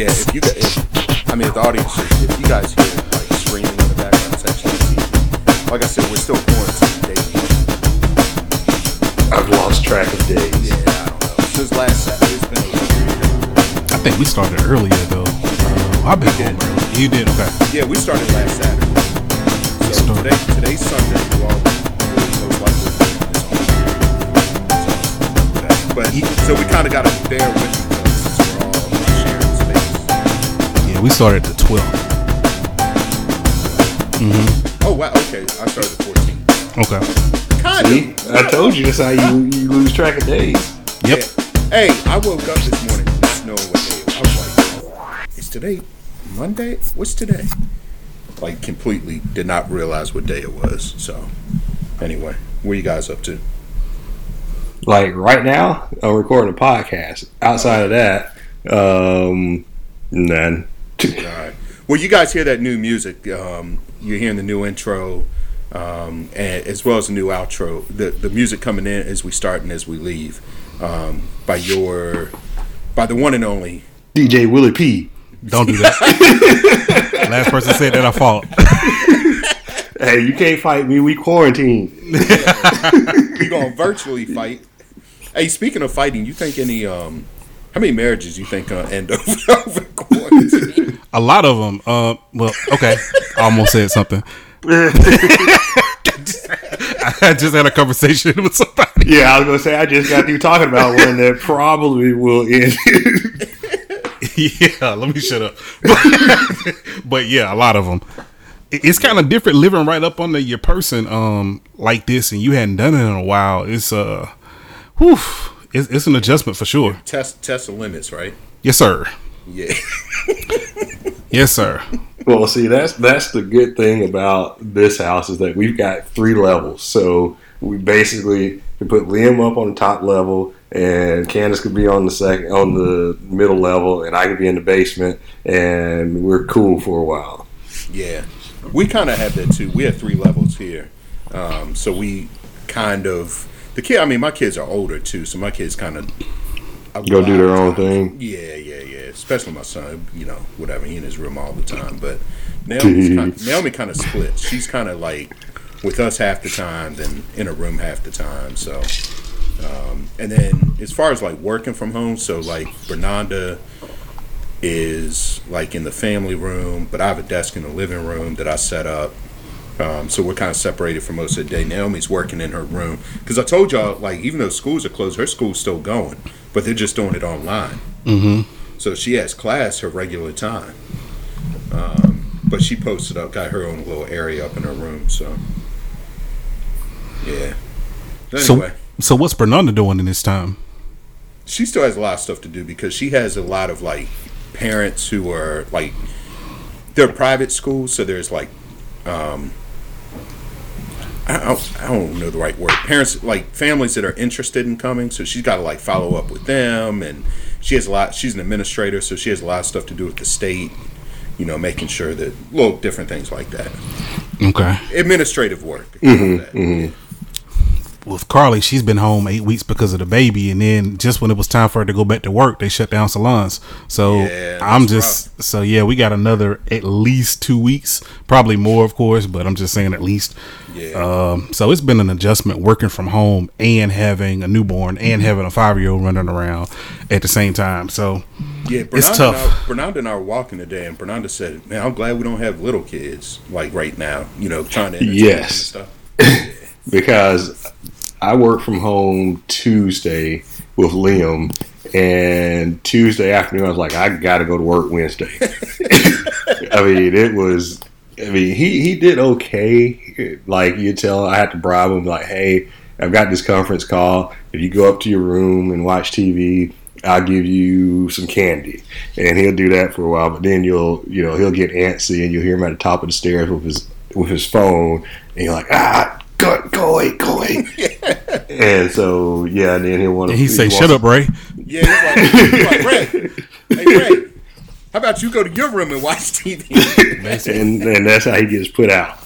Yeah, if you if, I mean, if the audience, if you guys hear like screaming in the background, it's actually Like I said, we're still quarantined days. I've lost track of days. Yeah, I don't know. Since last Saturday, it's been a week. I think we started earlier though. Uh, I've been home early. You did okay. Yeah, we started last Saturday. So started. today, today's Sunday. You all really most likely will this on. So, but so we kind of got to bear with we started the 12th. Oh wow, okay. I started the 14th. Okay. Kind See, of. I told you that's how you, you lose track of days. Yep. Hey, I woke up this morning not knowing what day. it was. I was like, "Is today Monday? What's today?" Like completely did not realize what day it was. So, anyway, what are you guys up to? Like right now, I'm recording a podcast. Outside of that, um, none. All right. Well, you guys hear that new music. Um, you're hearing the new intro, um, and as well as the new outro. The the music coming in as we start and as we leave, um, by your, by the one and only. DJ Willie P. Don't do that. Last person said that I fault. Hey, you can't fight me. We quarantined. We gonna virtually fight. Hey, speaking of fighting, you think any um, how many marriages do you think uh, end over, over quarantine? A lot of them. Uh, well, okay. I almost said something. I just had a conversation with somebody. Yeah, I was gonna say I just got through talking about one that probably will end. yeah, let me shut up. but yeah, a lot of them. It's kind of different living right up under your person, um, like this, and you hadn't done it in a while. It's uh, whew, it's, it's an adjustment for sure. test test the limits, right? Yes, sir. Yeah. Yes, sir. well, see, that's that's the good thing about this house is that we've got three levels. So we basically can put Liam up on the top level, and Candace could be on the second, on the middle level, and I could be in the basement, and we're cool for a while. Yeah, we kind of have that too. We have three levels here, um, so we kind of the kid. I mean, my kids are older too, so my kids kind of Go do their own thing. Yeah, yeah, yeah. Especially my son. You know, whatever. He in his room all the time. But Naomi's kind, Naomi kind of splits. She's kind of like with us half the time, then in a room half the time. So, um, and then as far as like working from home, so like Bernanda is like in the family room, but I have a desk in the living room that I set up. Um, so we're kind of separated for most of the day. Naomi's working in her room because I told y'all, like, even though schools are closed, her school's still going, but they're just doing it online. Mm-hmm. So she has class her regular time. Um, but she posted up, got her own little area up in her room. So, yeah. But So, so what's Bernardo doing in this time? she still has a lot of stuff to do because she has a lot of like parents who are like they're private schools, so there's like um I don't, I don't know the right word. Parents like families that are interested in coming, so she's got to like follow up with them, and she has a lot. She's an administrator, so she has a lot of stuff to do with the state. You know, making sure that little different things like that, Okay. administrative work. that. With Carly, she's been home eight weeks because of the baby, and then just when it was time for her to go back to work, they shut down salons. So Yeah, I'm that's just so yeah, we got another at least two weeks, probably more, of course, but I'm just saying at least. Yeah. Um, so it's been an adjustment working from home and having a newborn and having a five year old running around at the same time. So Yeah, Bernanda It's tough. And I, Bernanda and I were walking today, and Bernanda said, "Man, I'm glad we don't have little kids like right now. You know, trying to entertain Yes. and stuff." because I work from home Tuesday with Liam, and Tuesday afternoon I was like, I got to go to work Wednesday. I mean, it was. I mean, he he did okay. Like you tell, I had to bribe him like, hey, I've got this conference call. If you go up to your room and watch TV. I'll give you some candy, and he'll do that for a while. But then you'll, you know, he'll get antsy, and you'll hear him at the top of the stairs with his with his phone, and you're like, ah, go, go away, go away. and so, yeah, and then he'll want to. he say, "Shut up, Ray." Yeah, he's like, he's like Ray, hey Ray, how about you go to your room and watch TV? and, and that's how he gets put out.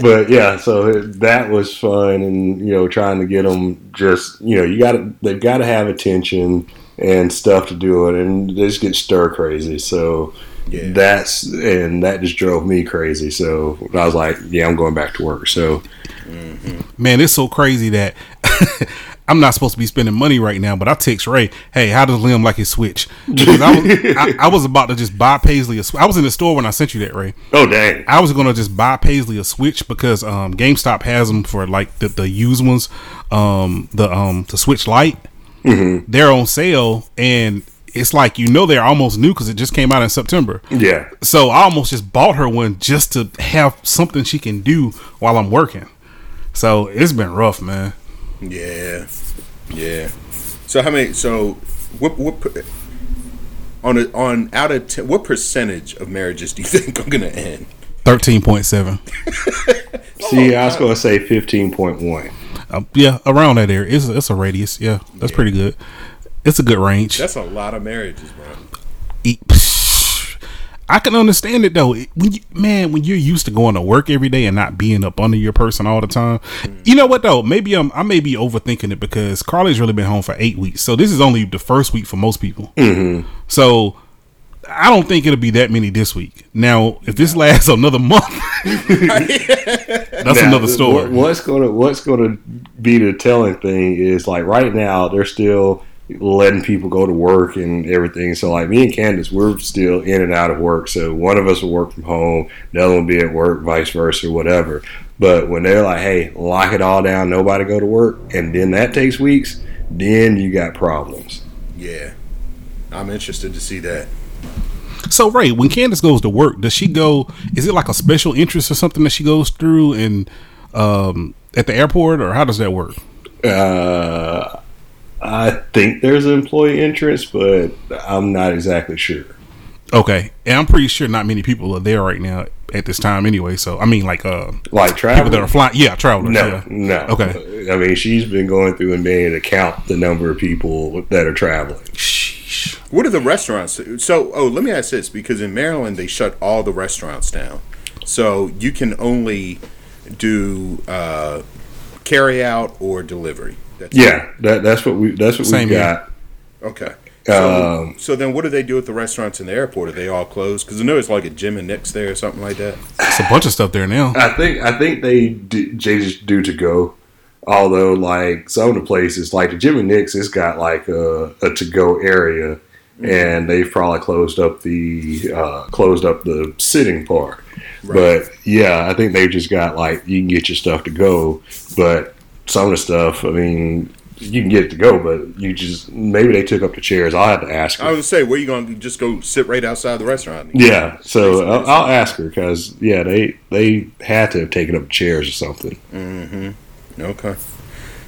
but yeah, so that was fun, and you know, trying to get them just you know, you got to they've got to have attention, and stuff to do it, and they just get stir crazy. So Yeah. that's and that just drove me crazy. So I was like, yeah, I'm going back to work. So mm-hmm. Man, it's so crazy that I'm not supposed to be spending money right now, but I text Ray, "Hey, how does Liam like his Switch?" Because I was I, I was about to just buy Paisley a Switch. I was in the store when I sent you that, Ray. oh dang, I was gonna just buy Paisley a Switch because um, GameStop has them for like the, the used ones, um, the um the Switch Lite. They're on sale, and it's like you know they're almost new because it just came out in September. yeah, So I almost just bought her one just to have something she can do while I'm working. So it's been rough, man. Yeah, yeah. So how many? So what? What? On a, on out of ten, what percentage of marriages do you think are gonna end? Thirteen point seven. See, I was going to say fifteen point one. Uh, yeah, around that area. It's it's a radius. Yeah, that's pretty good. It's a good range. That's a lot of marriages, bro. I can understand it though. When you, man, when you're used to going to work every day and not being up under your person all the time, mm. you know what though? Maybe I'm I may be overthinking it because Carly's really been home for eight weeks, so this is only the first week for most people. Mm-hmm. So I don't think it'll be that many this week. Now, if this lasts another month, that's Now, another story. What's gonna What's gonna be the telling thing is like right now they're still letting people go to work and everything. So like me and Candace, we're still in and out of work. So one of us will work from home, the other will be at work, vice versa, whatever. But when they're like, "Hey, lock it all down, nobody go to work," and then that takes weeks, then you got problems. Yeah, I'm interested to see that. So Ray, when Candace goes to work, does she go? Is it like a special interest or something that she goes through and um, at the airport, or how does that work? Uh, I think there's an employee interest, but I'm not exactly sure. Okay, and I'm pretty sure not many people are there right now at this time anyway. So I mean, like uh, Like people that are travel. flying, yeah, travelers. No, yeah. no. Okay. I mean, she's been going through and being able to count the number of people that are traveling. Sheesh. What are the restaurants? So, oh, let me ask this because in Maryland they shut all the restaurants down, so you can only do uh, carry out or delivery. That's Yeah, that, that's what we that's what Same we here. got. Okay. So, Um, so then, what do they do at the restaurants in the airport? Are they all closed? Because I know it's like a Jim and Nick's there or something like that. It's a bunch of stuff there now. I think I think they do, they just do to go. Although, like some of the places, like the Jim and Nick's, it's got like a, a to go area, and they've probably closed up the uh, closed up the sitting part. But yeah, I think they just got like you can get your stuff to go, but some of the stuff, I mean, you can get it to go, but you just maybe they took up the chairs. I'll have to ask. Her. I was gonna say, where you gonna just go sit right outside the restaurant? Yeah, so I'll, I'll ask her because yeah, they they had to have taken up chairs or something. Okay.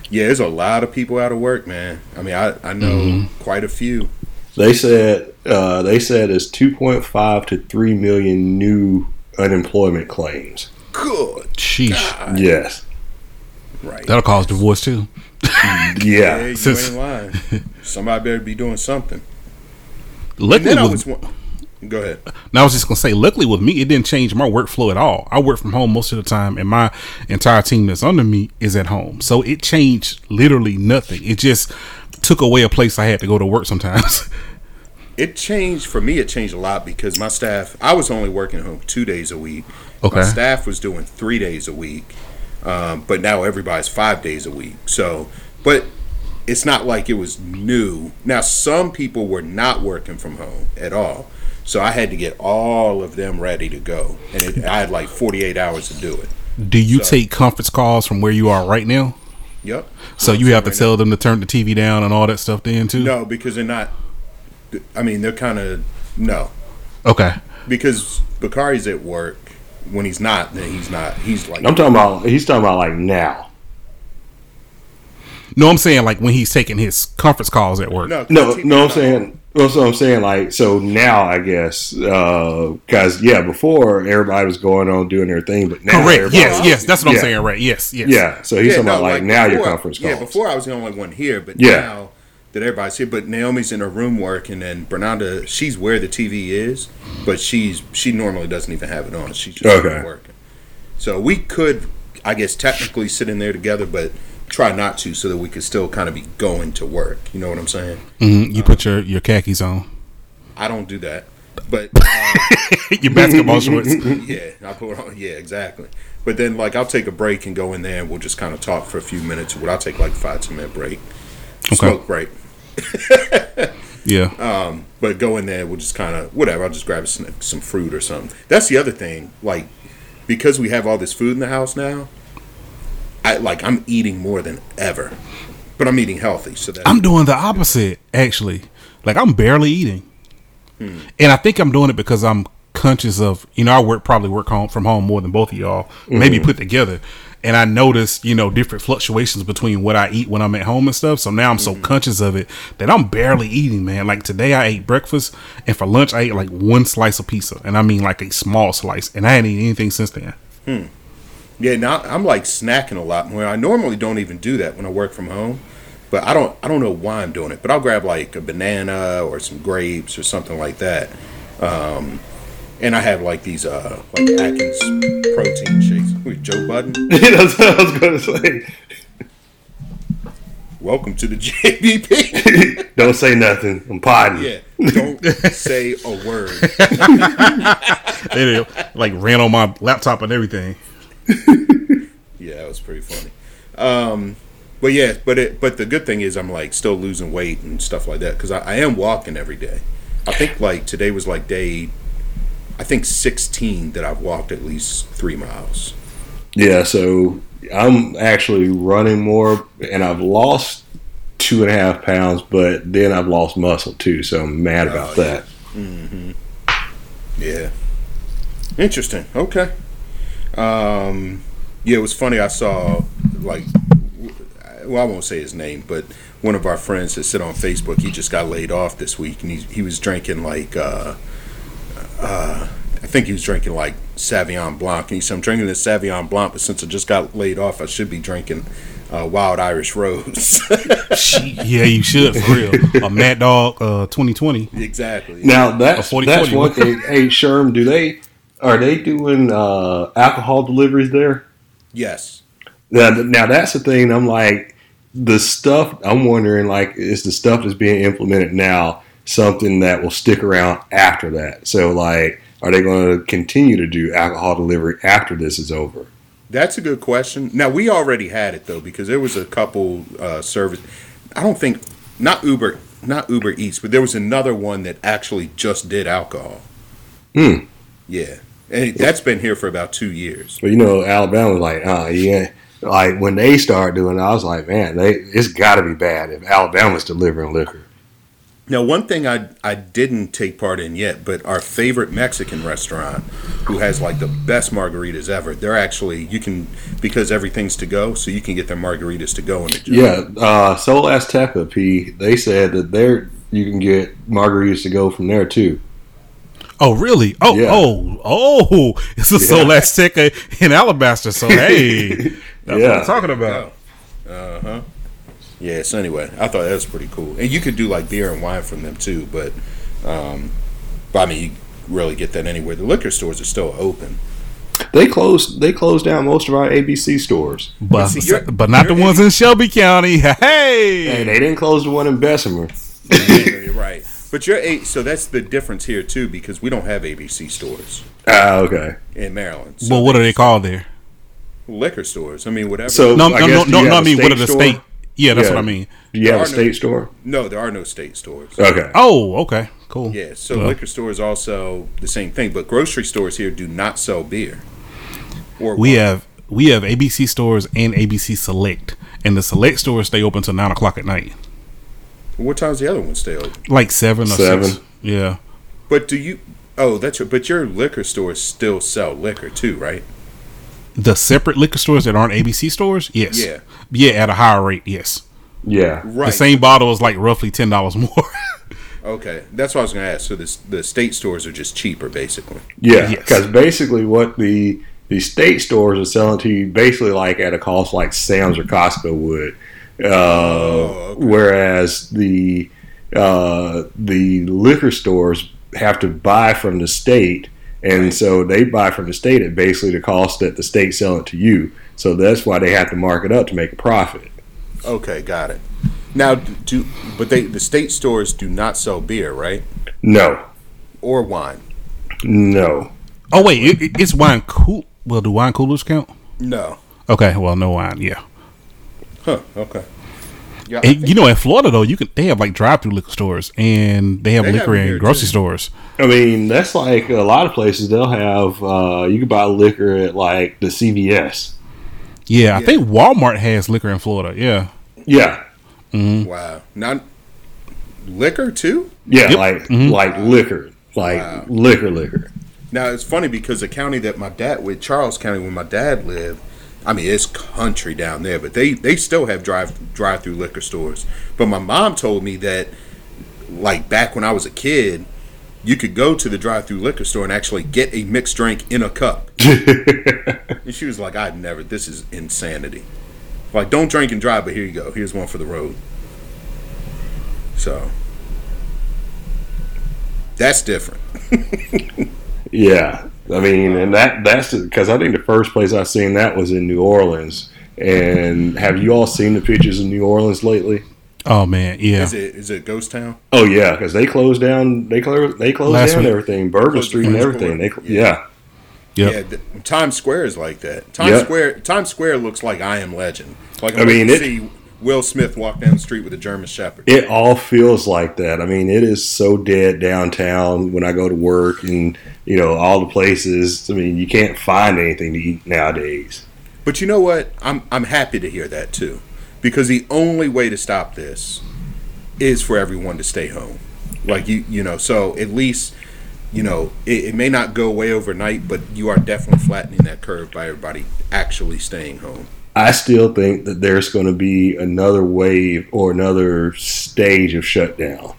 Yeah, there's a lot of people out of work, man. I mean, I I know quite a few. They said uh, they said it's 2.5 to 3 million new unemployment claims. Good. Sheesh. Yes. Right. That'll cause divorce too. Yeah, Yeah. you Since- ain't lying. Somebody better be doing something. Luckily, with, was. wa- Go ahead. Now I was just gonna say, luckily with me, it didn't change my workflow at all. I work from home most of the time, and my entire team that's under me is at home. So it changed literally nothing. It just took away a place I had to go to work sometimes. It changed for me. It changed a lot because my staff. I was only working home two days a week. Okay. My staff was doing three days a week, um, but now everybody's five days a week. So, but it's not like it was new. Now, some people were not working from home at all, so I had to get all of them ready to go, and it, I had like forty-eight hours to do it. Do you So- take conference calls from where you are right now? Yep. So you have to Right tell them to turn the TV down and all that stuff then too. No, because they're not. I mean, they're kind of no. Okay. because Bakari's at work. When he's not, then he's not. He's like I'm talking about he's talking about like now. No, I'm saying like when he's taking his conference calls at work. no, 'cause No, no, I'm saying that's what I'm saying. Like so now, I guess uh, because yeah, before everybody was going on doing their thing, but now Correct. Yes, yes, that's what I'm saying. Right. Yes, yes. yeah. So he's Yeah, talking about no, like, now your conference calls. Yeah, before I was the only one here, but Yeah. now that everybody's here, but Naomi's in her room working, and Bernanda, she's where the TV is, but she's she normally doesn't even have it on. She's just Okay. working. So we could, I guess, technically sit in there together, but try not to, so that we could still kind of be going to work. You know what I'm saying? Mhm, You put your your khakis on, I don't do that, but uh, your basketball shorts. yeah, I put on. Yeah, exactly. But then, like, I'll take a break and go in there, and we'll just kind of talk for a few minutes. But I'll take like a five ten minute break, okay. smoke break. Yeah, Um, But go in there, we'll just kind of whatever. I'll just grab sn- some fruit or something. That's the other thing. Like, because we have all this food in the house now, I like I'm eating more than ever, but I'm eating healthy. So that I'm doing the opposite actually. Like I'm barely eating, and I think I'm doing it because I'm conscious of you know I work probably work home from home more than both of y'all maybe put together, and I notice you know different fluctuations between what I eat when I'm at home and stuff. So now I'm so conscious of it that I'm barely eating, man. Like today I ate breakfast, and for lunch I ate like one slice of pizza, and I mean like a small slice, and I hadn't eaten anything since then. Hmm. Yeah, now I'm like snacking a lot more. I normally don't even do that when I work from home, but I don't I don't know why I'm doing it. But I'll grab like a banana or some grapes or something like that. Um, and I have like these uh like Atkins protein shakes. with Joe Budden, That's what I was going to say. welcome to the JBP. Don't say nothing. I'm potting. yeah, don't say a word. They like ran on my laptop and everything. Yeah, that was pretty funny. Um, but yeah, but it but the good thing is I'm like still losing weight and stuff like that because I, I am walking every day. I think like today was like day, I think 16 that I've walked at least three miles. Yeah, so I'm actually running more, and I've lost two and a half pounds, but then I've lost muscle too, so I'm mad about Oh, that. Yeah, interesting. Okay. Um, yeah, it was funny. I saw like, well, I won't say his name, but one of our friends that sit on Facebook, he just got laid off this week, and he he was drinking like. Uh, uh, I think he was drinking like Sauvignon Blanc. And he said, I'm drinking this Sauvignon Blanc, but since I just got laid off, I should be drinking uh, Wild Irish Rose. yeah, you should for real. A Mad Dog uh, 2020. exactly. Now that's A 40, that's 40. one thing. Hey, Sherm, do they are they doing uh, alcohol deliveries there? Yes. Now, now that's the thing. I'm like the stuff. I'm wondering like is the stuff that's being implemented now something that will stick around after that? So like, are they going to continue to do alcohol delivery after this is over? That's a good question. Now we already had it though because there was a couple uh, service. I don't think not Uber, not Uber Eats, but there was another one that actually just did alcohol. Hmm. Yeah, and that's been here for about two years. But you know, Alabama was like, uh, yeah. Like when they started doing, it, I was like, man, they it's got to be bad if Alabama's delivering liquor. Now, one thing I I didn't take part in yet, but our favorite Mexican restaurant, who has like the best margaritas ever, they're actually you can because everything's to go, so you can get their margaritas to go in the jar. Yeah, uh, Sol Azteca, P. They said that there you can get margaritas to go from there too. Oh, really? Oh, Yeah. oh, oh! It's a Sol Azteca in Alabaster. So hey, that's what I'm talking about. Uh huh. Yeah. So anyway, I thought that was pretty cool, and you could do like beer and wine from them too. But, um, but I mean, you really get that anywhere. The liquor stores are still open. They closed. They closed down most of our ABC stores. But see, you're- but not the you're ones in Shelby County. Hey, Hey, they didn't close the one in Bessemer. Yeah, you're right. But you're a so that's the difference here too because we don't have ABC stores Ah, okay. in Maryland. So well, what are they called there? liquor stores. I mean, whatever. So- No, I no, no, guess, do no, you no. I mean, what are state the store? state? Yeah, that's Yeah. what I mean. Do you have a are no- state store? no, there are no state stores. Okay. Oh, okay, cool. Yeah, so Well. liquor stores also the same thing, but grocery stores here do not sell beer. Or We wine. have we have ABC stores and ABC Select, and the Select stores stay open till nine o'clock at night, What time's the other one stay open? like seven or Seven. six. Yeah, But do you? Oh, that's your. But your liquor stores still sell liquor too, right? The separate liquor stores that aren't ABC stores. Yes. Yeah. Yeah, at a higher rate. Yes. Yeah. Right. The same bottle is like roughly ten dollars more. Okay, that's what I was going to ask. So this, the state stores are just cheaper, basically. Yeah. Yes. Because basically, what the the state stores are selling to you, basically like at a cost like Sam's or Costco would. Uh, Oh, okay. Whereas the uh, the liquor stores have to buy from the state, and Right. so they buy from the state at basically the cost that the state selling it to you. So that's why they have to mark it up to make a profit. Okay, got it. Now, do but they the state stores do not sell beer, right? No, Or wine? no. Oh wait, it, it- it's wine cool. Well, do wine coolers count? No. Okay, well, no wine. Yeah. Huh. Okay. Yeah. And, you know, in Florida though, you can they have like drive-through liquor stores and they have They liquor them in grocery too. stores. I mean, that's like a lot of places. They'll have uh, you can buy liquor at like the CVS. Yeah, I think Walmart has liquor in Florida. Yeah. Yeah, wow. Not liquor too. yeah, Yep. like Mhm. like liquor, like Wow. liquor, liquor. Now it's funny because the county that my dad with Charles County where my dad lived, I mean it's country down there, but they they still have drive drive through liquor stores. But my mom told me that like back when I was a kid, you could go to the drive through liquor store and actually get a mixed drink in a cup. and she was like, I'd never this is insanity. Like don't drink and drive, but here you go. Here's one for the road. So that's different. Yeah, I mean, and that that's because I think the first place I seen that was in New Orleans. And have you all seen the pictures of New Orleans lately? Oh man, yeah. Is it is it Ghost Town? Oh yeah, because they closed down. They closed. They closed Last down week. everything. Bourbon Street and French everything. They Quarter. cl- yeah. Yep. Yeah, th- Times Square is like that. Times Yep. Square, Times Square looks like I Am Legend. Like I I mean, mean, it- see Will Smith walk down the street with a German Shepherd. It all feels like that. I mean, it is so dead downtown when I go to work and, you know, all the places. I mean, you can't find anything to eat nowadays. But you know what? I'm I'm happy to hear that too, because the only way to stop this is for everyone to stay home. Like you, you know. So at least, you know, it, it may not go away overnight, but you are definitely flattening that curve by everybody actually staying home. I still think that there's going to be another wave or another stage of shutdown.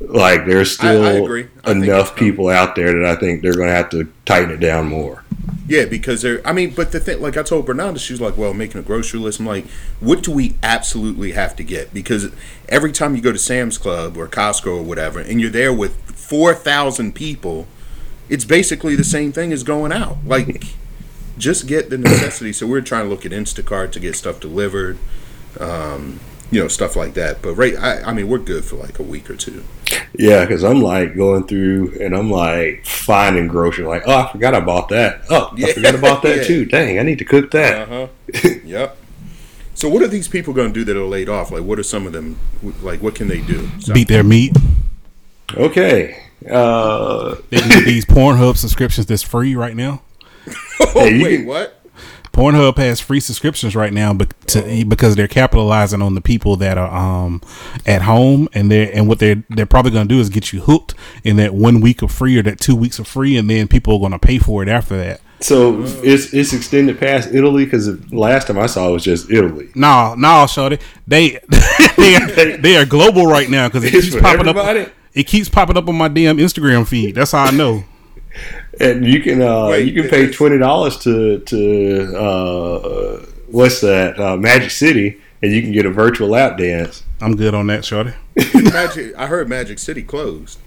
Like, there's I- I still agree. I enough people out there that I think they're going to have to tighten it down more. Yeah, because they're. I mean, but the thing, like I told Bernardo, she was like, "Well, making a grocery list." I'm like, "What do we absolutely have to get?" Because every time you go to Sam's Club or Costco or whatever, and you're there with four thousand people, it's basically the same thing as going out. Like, just get the necessity. So we're trying to look at Instacart to get stuff delivered, um, you know, stuff like that. But right, I, I mean, we're good for like a week or two. Yeah, because I'm like going through and I'm like finding grocery. Like, oh, I forgot I bought that. Oh, Yeah. I forgot about that Yeah. too. Dang, I need to cook that. Uh huh. yep. So what are these people going to do that are laid off? Like, what are some of them? Like, what can they do? So- Beat their meat. Okay. Uh, They can get these Pornhub subscriptions that's free right now. Oh, Hey, wait, can- what? Pornhub has free subscriptions right now, but to, because they're capitalizing on the people that are um at home, and they are and what they're they're probably going to do is get you hooked in that one week of free or that two weeks of free, and then people are going to pay for it after that. so it's it's extended past Italy because last time I saw it was just Italy. No, no, shorty, they they are, they are global right now because it It's keeps popping everybody? up. It keeps popping up on my damn Instagram feed. That's how I know. And you can uh, Wait, you can pay twenty dollars to to uh, what's that uh, Magic City, and you can get a virtual lap dance. I'm good on that, shorty. Magic. I heard Magic City closed.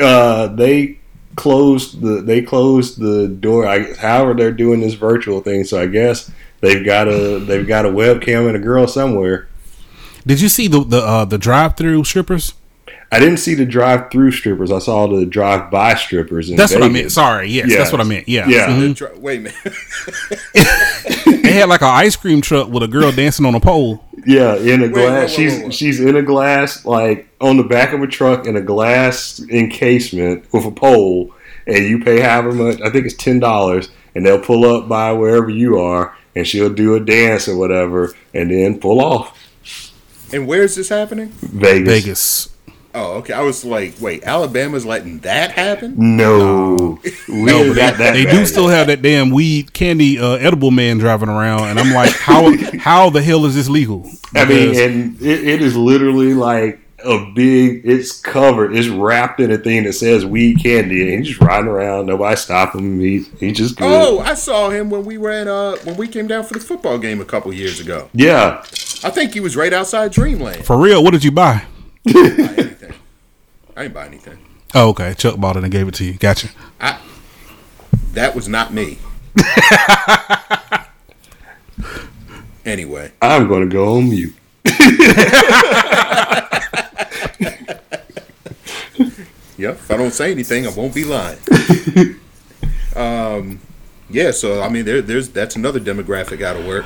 Uh, they closed the they closed the door. I, however, they're doing this virtual thing, so I guess they've got a they've got a webcam and a girl somewhere. Did you see the the uh, the drive through strippers? I didn't see the drive-through strippers. I saw the drive-by strippers. In That's what I meant. Sorry, yes, Yeah. that's what I meant. Yeah, Yeah. Mhm. Dri- Wait a minute. they had like an ice cream truck with a girl dancing on a pole. Yeah, in a glass. wait, she's wait, wait. she's in a glass, like on the back of a truck in a glass encasement with a pole, and you pay however much. I think it's ten dollars, and they'll pull up by wherever you are, and she'll do a dance or whatever, and then pull off. and where's this happening? Vegas. Vegas. Oh, okay. I was like, wait, Alabama's letting that happen? No, we No, ain't but got they, that. they do still have that damn weed candy uh, edible man driving around, and I'm like, how how the hell is this legal? I mean, and it, it is literally like a big. It's covered. It's wrapped in a thing that says weed candy, and he's just riding around. Nobody stopped him. He he just good. Oh, I saw him when we were at uh when we came down for the football game a couple years ago. yeah. I think he was right outside Dreamland. for real, what did you buy? Buy anything. I didn't buy anything. Oh, okay. Chuck bought it and gave it to you. Gotcha. I that was not me. anyway, I'm going to go on mute. Yep. If I don't say anything, I won't be lying. um, yeah. So I mean, there, there's that's another demographic out of work.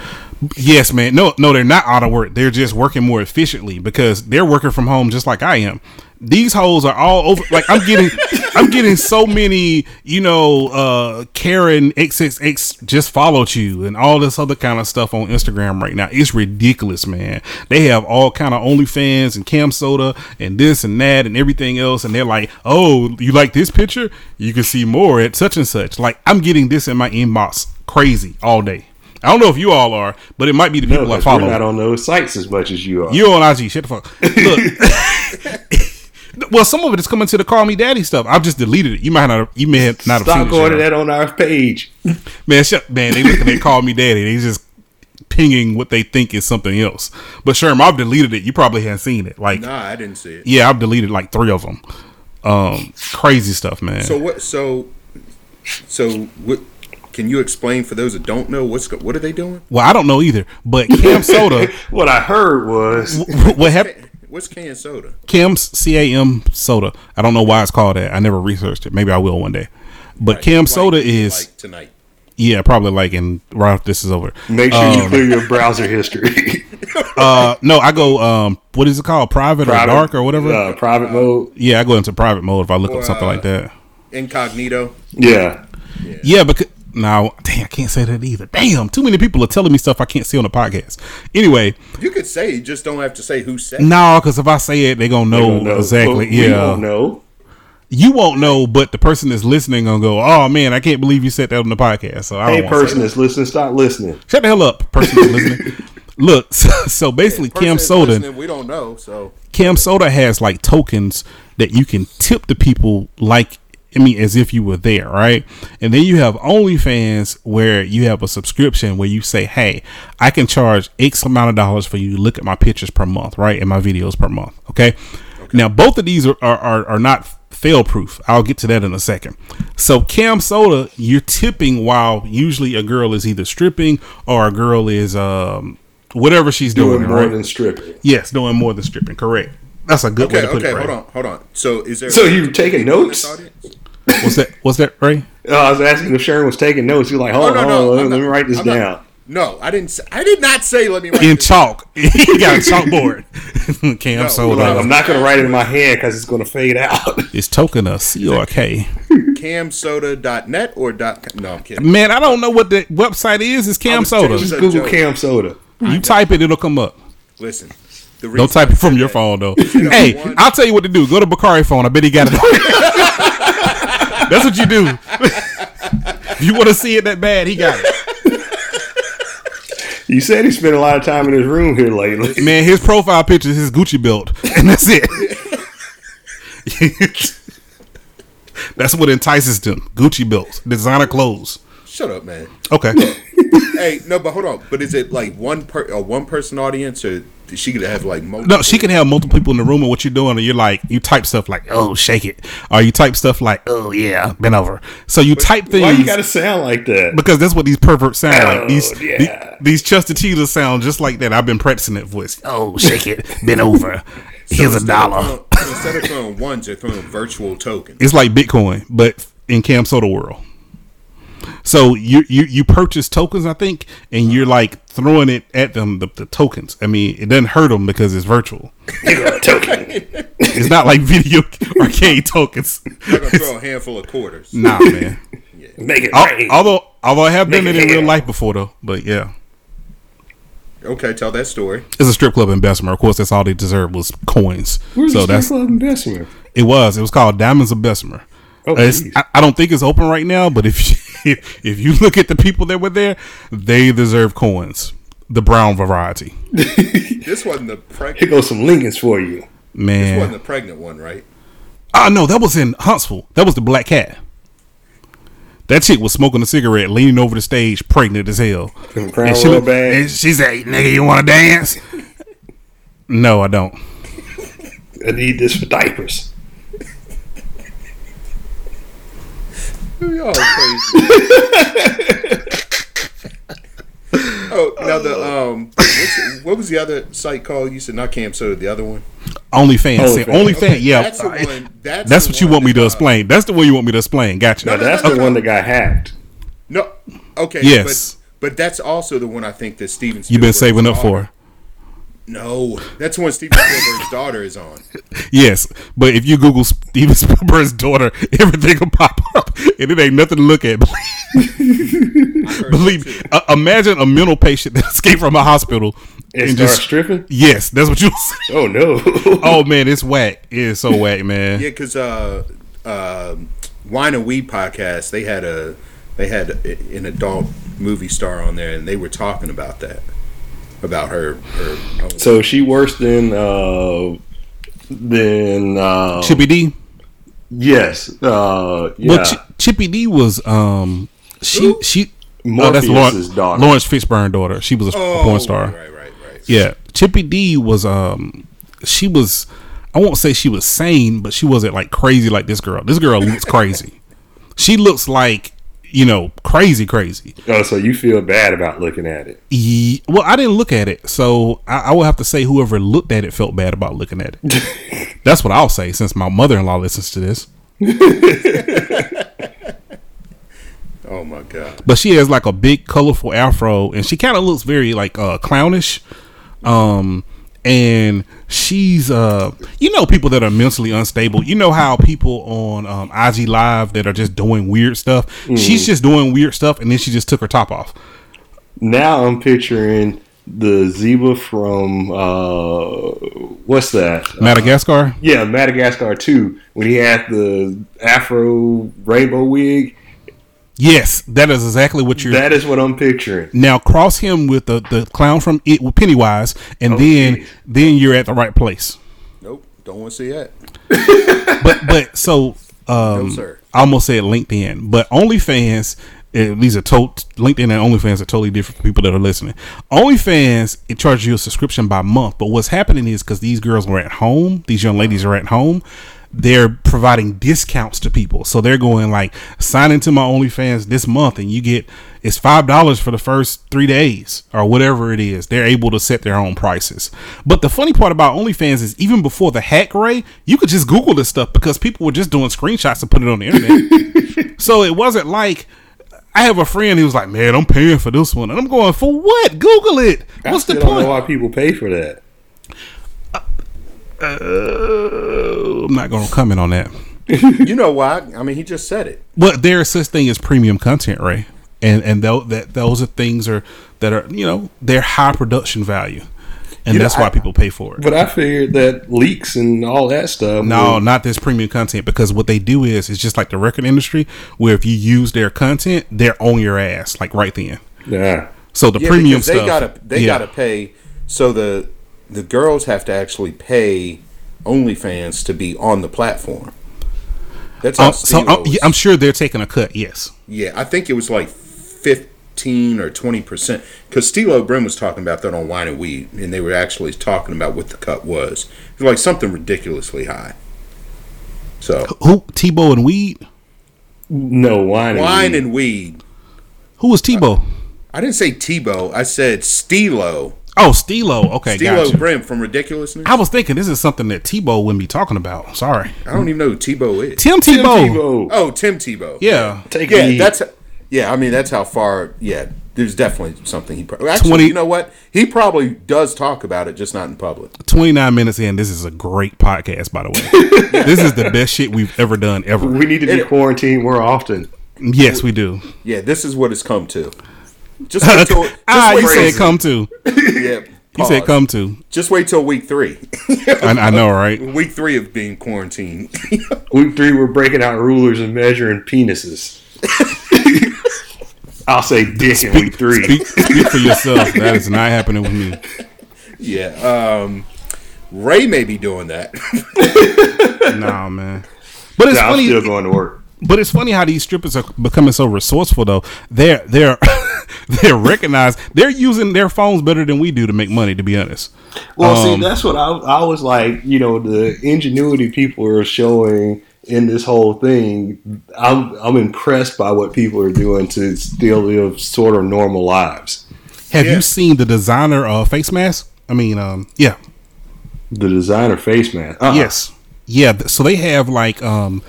Yes, man. No, no, they're not out of work. They're just working more efficiently because they're working from home just like I am. These hoes are all over. Like I'm getting, I'm getting so many. You know, uh Karen XXX just followed you and all this other kind of stuff on Instagram right now. It's ridiculous, man. They have all kind of OnlyFans and Cam Soda and this and that and everything else, and they're like, "Oh, you like this picture? You can see more at such and such." Like I'm getting this in my inbox crazy all day. I don't know if you all are, but it might be the No, people I follow. we're not on those sites as much as you are. You're on IG? Shut the fuck. Look. well, some of it is coming to the call me daddy stuff. I've just deleted it. You might not. You may have not have Stop seen going to that on our page. Man, shut. Man, they looking at call me daddy. They just pinging what they think is something else. But Sherm, I've deleted it. You probably haven't seen it. Like, Nah, I didn't see it. yeah, I've deleted like three of them. Um, crazy stuff, man. So what? So, so what? Can you explain for those that don't know what's go- what are they doing? well, I don't know either. But Cam Soda, What I heard was what happened? What's canned soda? Cam's C A M soda. I don't know why it's called that. I never researched it. Maybe I will one day. But Right, Cam like- soda is like tonight. yeah, probably like in right after this is over. make sure Um, you clear your browser history. Uh, no, I go um, what is it called? Private, or dark or whatever. Uh, private mode. yeah, I go into private mode if I look Or, up something uh, like that. Incognito. Yeah. Yeah, because now, dang, I can't say that either. Damn, too many people are telling me stuff I can't say on the podcast. Anyway, You could say, you just don't have to say who said. it. no, because if I say it, they're gonna know, Don't know. exactly. Well, we yeah, don't know. you won't know, but the person that's listening gonna go, "Oh man, I can't believe you said that on the podcast." So I don't Hey, person that's listening, stop listening. shut the hell up, person that's listening. Look, so, so basically, Person Cam Soda, We don't know. So Cam Soda has like tokens that you can tip the people like I mean as if you were there, right? And then you have OnlyFans where you have a subscription where you say, Hey, I can charge X amount of dollars for you to look at my pictures per month, right? And my videos per month. Okay. Now both of these are, are, are, not fail proof. I'll get to that in a second. So Cam Soda, you're tipping while usually a girl is either stripping or a girl is um whatever she's doing, Doing more right? than stripping. Yes, doing more than stripping. Correct. That's a good way to put okay, it. Ray. hold on, hold on. So is there? So you taking notes? Audience? What's that? What's that, Ray? Uh, I was asking if Sharon was taking notes. You're like, Oh hold no, on, no. hold on, I'm let me write this I'm not- down. no, I didn't. Say, I did not say. Let me write In this chalk. he got a chalkboard. Cam No, Soda. Like, I'm not going to write it in my hand because it's going to fade out. It's token us. C O R K. camsoda.net or dot. com- No, I'm kidding. Man, I don't know what the website is. It's Cam Soda. just- Just Google joke. Cam Soda. You type it, it'll come up. Listen, the Don't type it from your that- phone though. Hey, one- I'll tell you what to do. Go to Bakari phone. I bet he got it. That's what you do. if you want to see it that bad, he got it. You said he spent a lot of time in his room here lately. Man, his profile picture is his Gucci belt, and that's it. that's what entices them: Gucci belts, designer clothes. Shut up, man. Okay, hey, no, but hold on. But is it like one per a one person audience, or is she gonna have like multiple? no, she can have multiple people in the room, and what you're doing, and you're like, you type stuff like, "Oh, shake it," or you type stuff like, "Oh yeah, bend over." So you type things. Why you got to sound like that? because that's what these perverts sound Oh, like. These yeah. the- these Chestertitas sound just like that. I've been practicing that voice. Oh, shake it, bend over. So Here's a instead of dollar. throwing- instead of throwing ones, they're throwing virtual tokens. It's like Bitcoin, but in Cam Soda world. So you you you purchase tokens, I think, and you're like throwing it at them the, the tokens. I mean, it doesn't hurt them because it's virtual. It's not like video arcade tokens. They're gonna throw a handful of quarters. Nah, man. Make it Al- rain. Although although I have done Make it it in real life before though, but yeah, Okay, tell that story. it's a strip club in Bessemer. Of course, that's all they deserved was coins. Where's so the that's strip club in Bessemer? it was. It was called Diamonds of Bessemer. Oh, uh, It's- I, I don't think it's open right now, but if if, if you look at the people that were there, they deserve coins, the brown variety. This wasn't the pregnant. Here goes some Lincolns for you. Man. This wasn't Man, the pregnant one, right? oh no, that was in Huntsville. That was the Black Cat. That chick was smoking a cigarette, leaning over the stage, pregnant as hell. Them Crown And she, Royal look- bags. and she said, "Nigga, you want to dance?" no, I don't. I need this for diapers. Y'all crazy. oh, now the um, what's, what was the other site called? You said not Cam So the other one. OnlyFans. OnlyFans. Say OnlyFans. Okay, yeah, that's the one- that's that's the what you want me to that, uh, explain. That's the one you want me to explain. Gotcha. Now, no, that's no, the no. one that got hacked. No, okay. Yes. but, but that's also the one I think that Steven. You've been saving up daughter- for. No, that's the one Steven Spielberg's daughter is on. Yes, but if you Google Steven Spielberg's daughter, everything will pop up, and it ain't nothing to look at. Believe me, uh, imagine a mental patient that escaped from a hospital And, and just stripping. yes, that's what you. Oh no! oh man, it's whack. It is so whack, man. Yeah, because uh, uh, Wine and Weed podcast, they had a they had an adult movie star on there, and they were talking about that, about her. her so she worse than uh than uh Chippy D. yes uh yeah Well, Ch- Chippy D was um she Who? she oh, that's Morpheus's Laurence, daughter. Laurence Fishburne daughter. She was a oh, porn star. Right, right, right. Yeah, Chippy D was um she was I won't say she was sane, but she wasn't like crazy like this girl. This girl looks crazy. She looks like you know crazy, crazy. Oh, so you feel bad about looking at it? Ye- well, I didn't look at it, so I, I will have to say whoever looked at it felt bad about looking at it. That's what I'll say since my mother-in-law listens to this. Oh my god. but she has like a big colorful afro and she kind of looks very like uh clownish um and she's uh you know people that are mentally unstable you know how people on um IG live that are just doing weird stuff she's just doing weird stuff and then she just took her top off Now I'm picturing the zebra from uh what's that? Madagascar Yeah, Madagascar 2 when he had the Afro rainbow wig. Yes that is exactly what you're That is what I'm picturing. now cross him with the the clown from it with Pennywise and then geez. then you're at the right place Nope, don't want to see that. but but so um No, sir. I almost said LinkedIn, but OnlyFans. eh, these are to- LinkedIn and OnlyFans are totally different for people that are listening. OnlyFans it charges you a subscription by month, but what's happening is because these girls are at home, these young ladies are at home. They're providing discounts to people, so they're going like sign into my OnlyFans this month, and you get it's five dollars for the first three days or whatever it is. They're able to set their own prices. But the funny part about OnlyFans is even before the hack, Ray, you could just Google this stuff because people were just doing screenshots and put it on the internet. so it wasn't like I have a friend who was like, "Man, I'm paying for this one," and I'm going, "For what? Google it. I What's the still don't know point?" why people pay for that. Uh, I'm not going to comment on that. You know why? I mean, he just said it. But there is such thing as premium content, Ray, and and tho- that those are things are that are you know they're high production value, and You know, that's why I- people pay for it. But I figured that leaks and all that stuff. No, would- not this premium content because what they do is it's just like the record industry where if you use their content, they're on your ass like right then. Yeah. So the Yeah, premium because they stuff, gotta they yeah. gotta pay. So the the girls have to actually pay OnlyFans to be on the platform. That's how Um, so Steve-O I'm, I'm sure they're taking a cut. Yes. Yeah, I think it was like fifteen or twenty percent. Because Steelo Brim was talking about that on Wine and Weed, and they were actually talking about what the cut was. It was like something ridiculously high. So Who Tebow and Weed? No, wine. Wine weed. and Weed. Who was Tebow? I didn't say Tebow. I said Steelo. Oh, Steelo. Okay, Steelo gotcha. Brim from Ridiculousness. I was thinking this is something that Tebow wouldn't be talking about. Sorry, I don't even know who Tebow is. Tim Tim Tebow. Tebow. Oh, Tim Tebow. Yeah, Take Yeah, me. that's yeah. I mean, that's how far. Yeah, there's definitely something he. Pro- actually, 20 you know what? He probably does talk about it, just not in public. 29 minutes in. This is a great podcast, by the way. this is the best shit we've ever done ever. we need to be It- quarantined more often. Yes, we do. Yeah, this is what it's come to. Just wait till. Just ah, wait you till- said come to. Yeah, You said come to. Just wait till week three. I, I know, right? week three of being quarantined. Week three, we're breaking out rulers and measuring penises. I'll say dick in week three. Speak, speak for yourself. That is not happening with me. yeah. Um, Ray may be doing that. Nah, man. But it's Nah, I'm still going to work. But it's funny how these strippers are becoming so resourceful. Though they're they're they're recognized. They're using their phones better than we do to make money. To be honest. Well, Um, see, that's what I, I was like. You know, the ingenuity people are showing in this whole thing. I'm I'm impressed by what people are doing to still live sort of normal lives. Have Yeah. you seen the designer uh, face mask? I mean, um, yeah, The designer face mask. Uh-uh. yes, yeah. So they have like um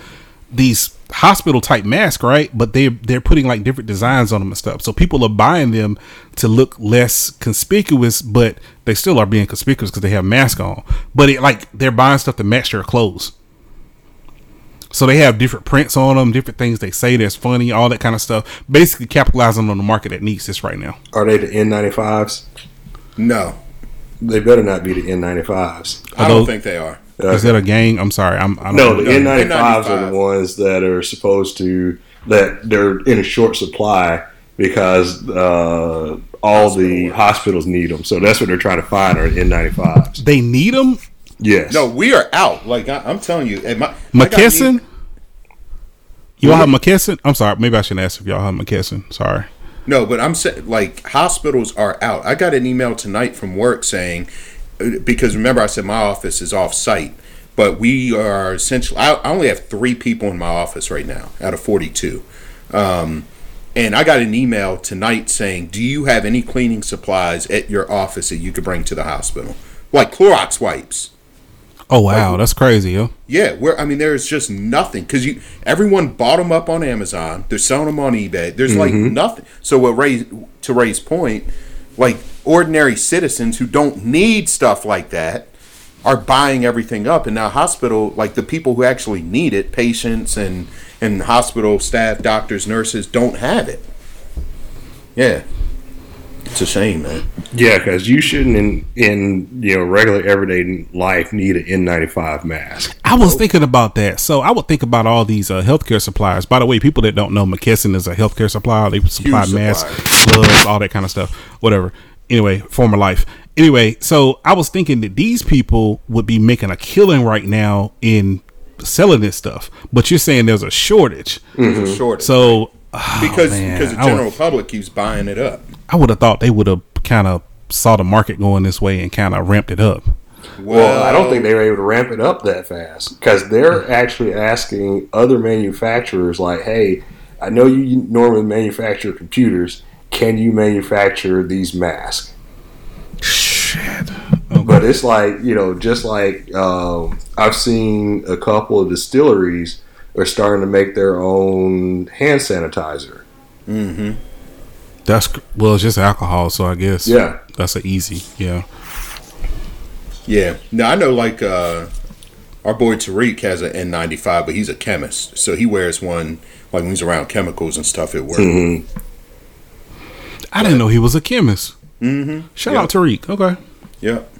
these hospital type mask, right? But they they're putting like different designs on them and stuff. So people are buying them to look less conspicuous, but they still are being conspicuous because they have mask on. But it like they're buying stuff to match their clothes. So they have different prints on them, different things they say that's funny, all that kind of stuff. Basically, capitalizing on the market that needs this right now. Are they the N95s? No, They better not be the N95s. I don't think they are. Is that a gang? I'm sorry, I'm I don't No, the N95s are N95. the ones that are supposed to that they're in a short supply because uh, all the hospitals need them. So that's what they're trying to find are N95s. they need them. Yes. No, we are out. Like I, I'm telling you, my, McKesson. e- Y'all have McKesson? I'm sorry. Maybe I shouldn't ask if y'all have McKesson. Sorry. No, but I'm saying like hospitals are out. I got an email tonight from work saying uh, because remember I said my office is off site, but we are essentially. I, I only have three people in my office right now out of 42. Um, and I got an email tonight saying, "Do you have any cleaning supplies at your office that you could bring to the hospital, like Clorox wipes?" Oh wow, that's crazy, yo. Yeah, where I mean, there's just nothing because you everyone bought them up on Amazon. They're selling them on eBay. There's like nothing. So what raise to Ray's point, like ordinary citizens who don't need stuff like that are buying everything up, and now hospital like the people who actually need it, patients and and hospital staff, doctors, nurses don't have it. Yeah, it's a shame, man. Yeah, because you shouldn't in in you know regular everyday life need an N95 mask. I was thinking about that. So I would think about all these uh, healthcare suppliers. By the way, people that don't know, McKesson is a healthcare supplier. They supply Huge masks, supplier. gloves, all that kind of stuff. Whatever. Anyway, former life. Anyway, so I was thinking that these people would be making a killing right now in selling this stuff. But you're saying there's a shortage. There's a mm-hmm. shortage. So oh, because man, because the I would- general public keeps buying it up. I would have thought they would have kind of saw the market going this way and kind of ramped it up. Well, I don't think they were able to ramp it up that fast because they're mm-hmm. actually asking other manufacturers, like, "Hey, I know you normally manufacture computers. Can you manufacture these masks?" Shit. But it's like you know, just like um, I've seen a couple of distilleries are starting to make their own hand sanitizer. That's well, it's just alcohol, so I guess Yeah. that's a easy. Yeah. Yeah. Now I know like uh our boy Tariq has an N95, but he's a chemist, so he wears one like when he's around chemicals and stuff at work. I didn't know he was a chemist. Mm-hmm. Shout Yeah. out Tariq. Okay. Yep.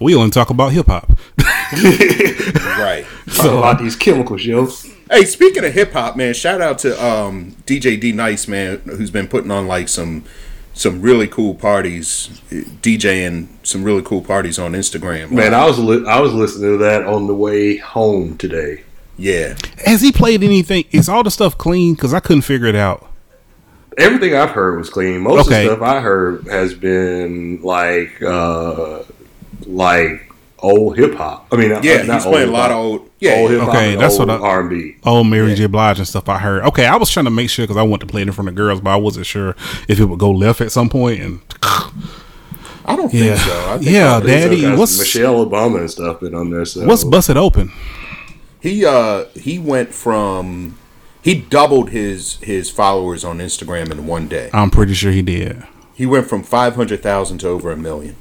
We only talk about hip hop. Right. Talk about these chemicals, yo. Hey, speaking of hip hop, man, shout out to um DJ D Nice, man, who's been putting on like some some really cool parties, DJing some really cool parties on Instagram. Man, I was li- I was listening to that on the way home today. yeah. Has he played anything? Is all the stuff clean? Because I couldn't figure it out. Everything I've heard was clean. Most Okay. of the stuff I heard has been like uh like old hip hop. I mean, Yeah, not he's old playing a lot of old yeah, old hip hop. Okay, and that's old what I- R and B. old Mary J. Blige and stuff. I heard. Okay, I was trying to make sure because I wanted to play it in front of girls, but I wasn't sure if it would go left at some point. And I don't Yeah. think so. I think Yeah, probably- Daddy, what's- Michelle Obama and stuff been on there? So. what's busted open? He uh he went from he doubled his his followers on Instagram in one day. I'm pretty sure he did. He went from five hundred thousand to over a million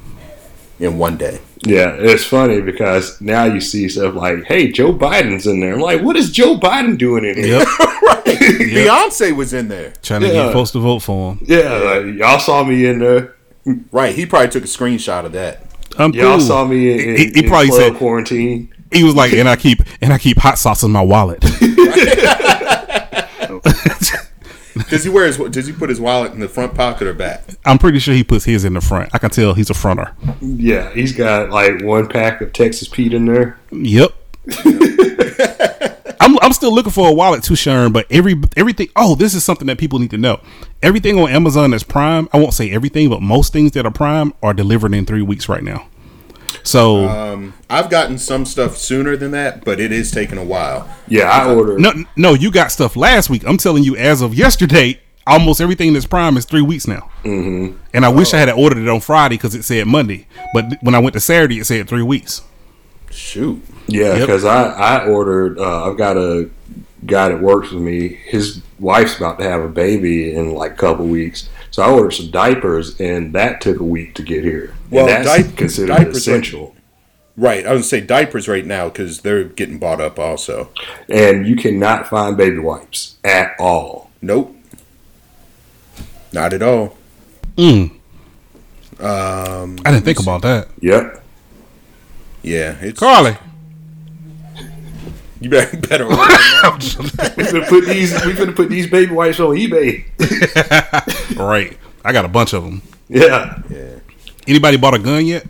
in one day. Yeah, it's funny because now you see stuff like, "Hey, Joe Biden's in there." I'm like, "What is Joe Biden doing in here?" Yep. Beyonce was in there. Trying to Yeah. get folks to vote for him. Yeah, like, y'all saw me in there. Right. He probably took a screenshot of that. I'm Y'all cool. saw me in, in, He- he in probably said- quarantine. He was like, and I keep and I keep hot sauce in my wallet. Does he wear his does he put his wallet in the front pocket or back? I'm pretty sure he puts his in the front. I can tell he's a fronter. Yeah, he's got like one pack of Texas Pete in there. Yep. I'm, I'm still looking for a wallet too, Sharon. But every everything. Oh, this is something that people need to know. Everything on Amazon that's Prime. I won't say everything, but most things that are Prime are delivered in three weeks right now. So Um, I've gotten some stuff sooner than that, but it is taking a while. Yeah, I ordered. no, no, you got stuff last week. I'm telling you, as of yesterday, almost everything that's Prime is three weeks now. Mm-hmm. And I wish I had ordered it on Friday because it said Monday, but when I went to Saturday, it said three weeks. Shoot. Yeah, Yep. because I I ordered. Uh, I've got a guy that works with me. His wife's about to have a baby in like a couple weeks, so I ordered some diapers, and that took a week to get here. Well, and that's di- considered diapers are- essential. Right. I would say diapers right now because they're getting bought up also. And you cannot find baby wipes at all. Nope. Not at all. Mm. Um, I didn't think about that. Yep. yeah, it's Carly, you better better order. We're gonna put these. We're gonna put these baby wipes on eBay. right? I got a bunch of them. Yeah. Yeah. Anybody bought a gun yet?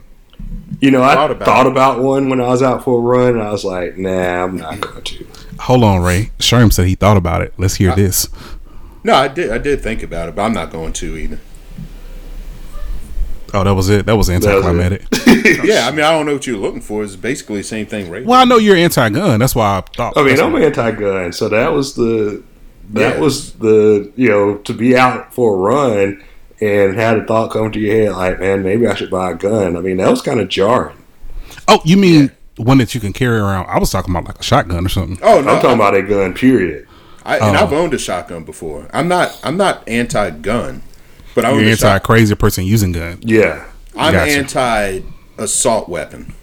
You know, I Thought thought about about, one when I was out for a run, and I was like, Nah, I'm not going to. Hold on, Ray. Sherm said he thought about it. Let's hear this. No, I did. I did think about it, but I'm not going to either. Oh, that was it. That was anticlimactic. Yeah, I mean, I don't know what you're looking for. It's basically the same thing, right? well, I know you're anti-gun. That's why I thought. I mean, I'm why- anti-gun, so that was the that Yeah. was the you know to be out for a run and had a thought come to your head like, man, maybe I should buy a gun. I mean, that was kind of jarring. Oh, you mean one that you can carry around? I was talking about like a shotgun or something. Oh no, I'm talking about a gun. Period. I, and I've oh. owned a shotgun before. I'm not. I'm not anti-gun, but I own You're anti shot, crazy person using gun. Yeah. I'm Gotcha. anti-assault weapon.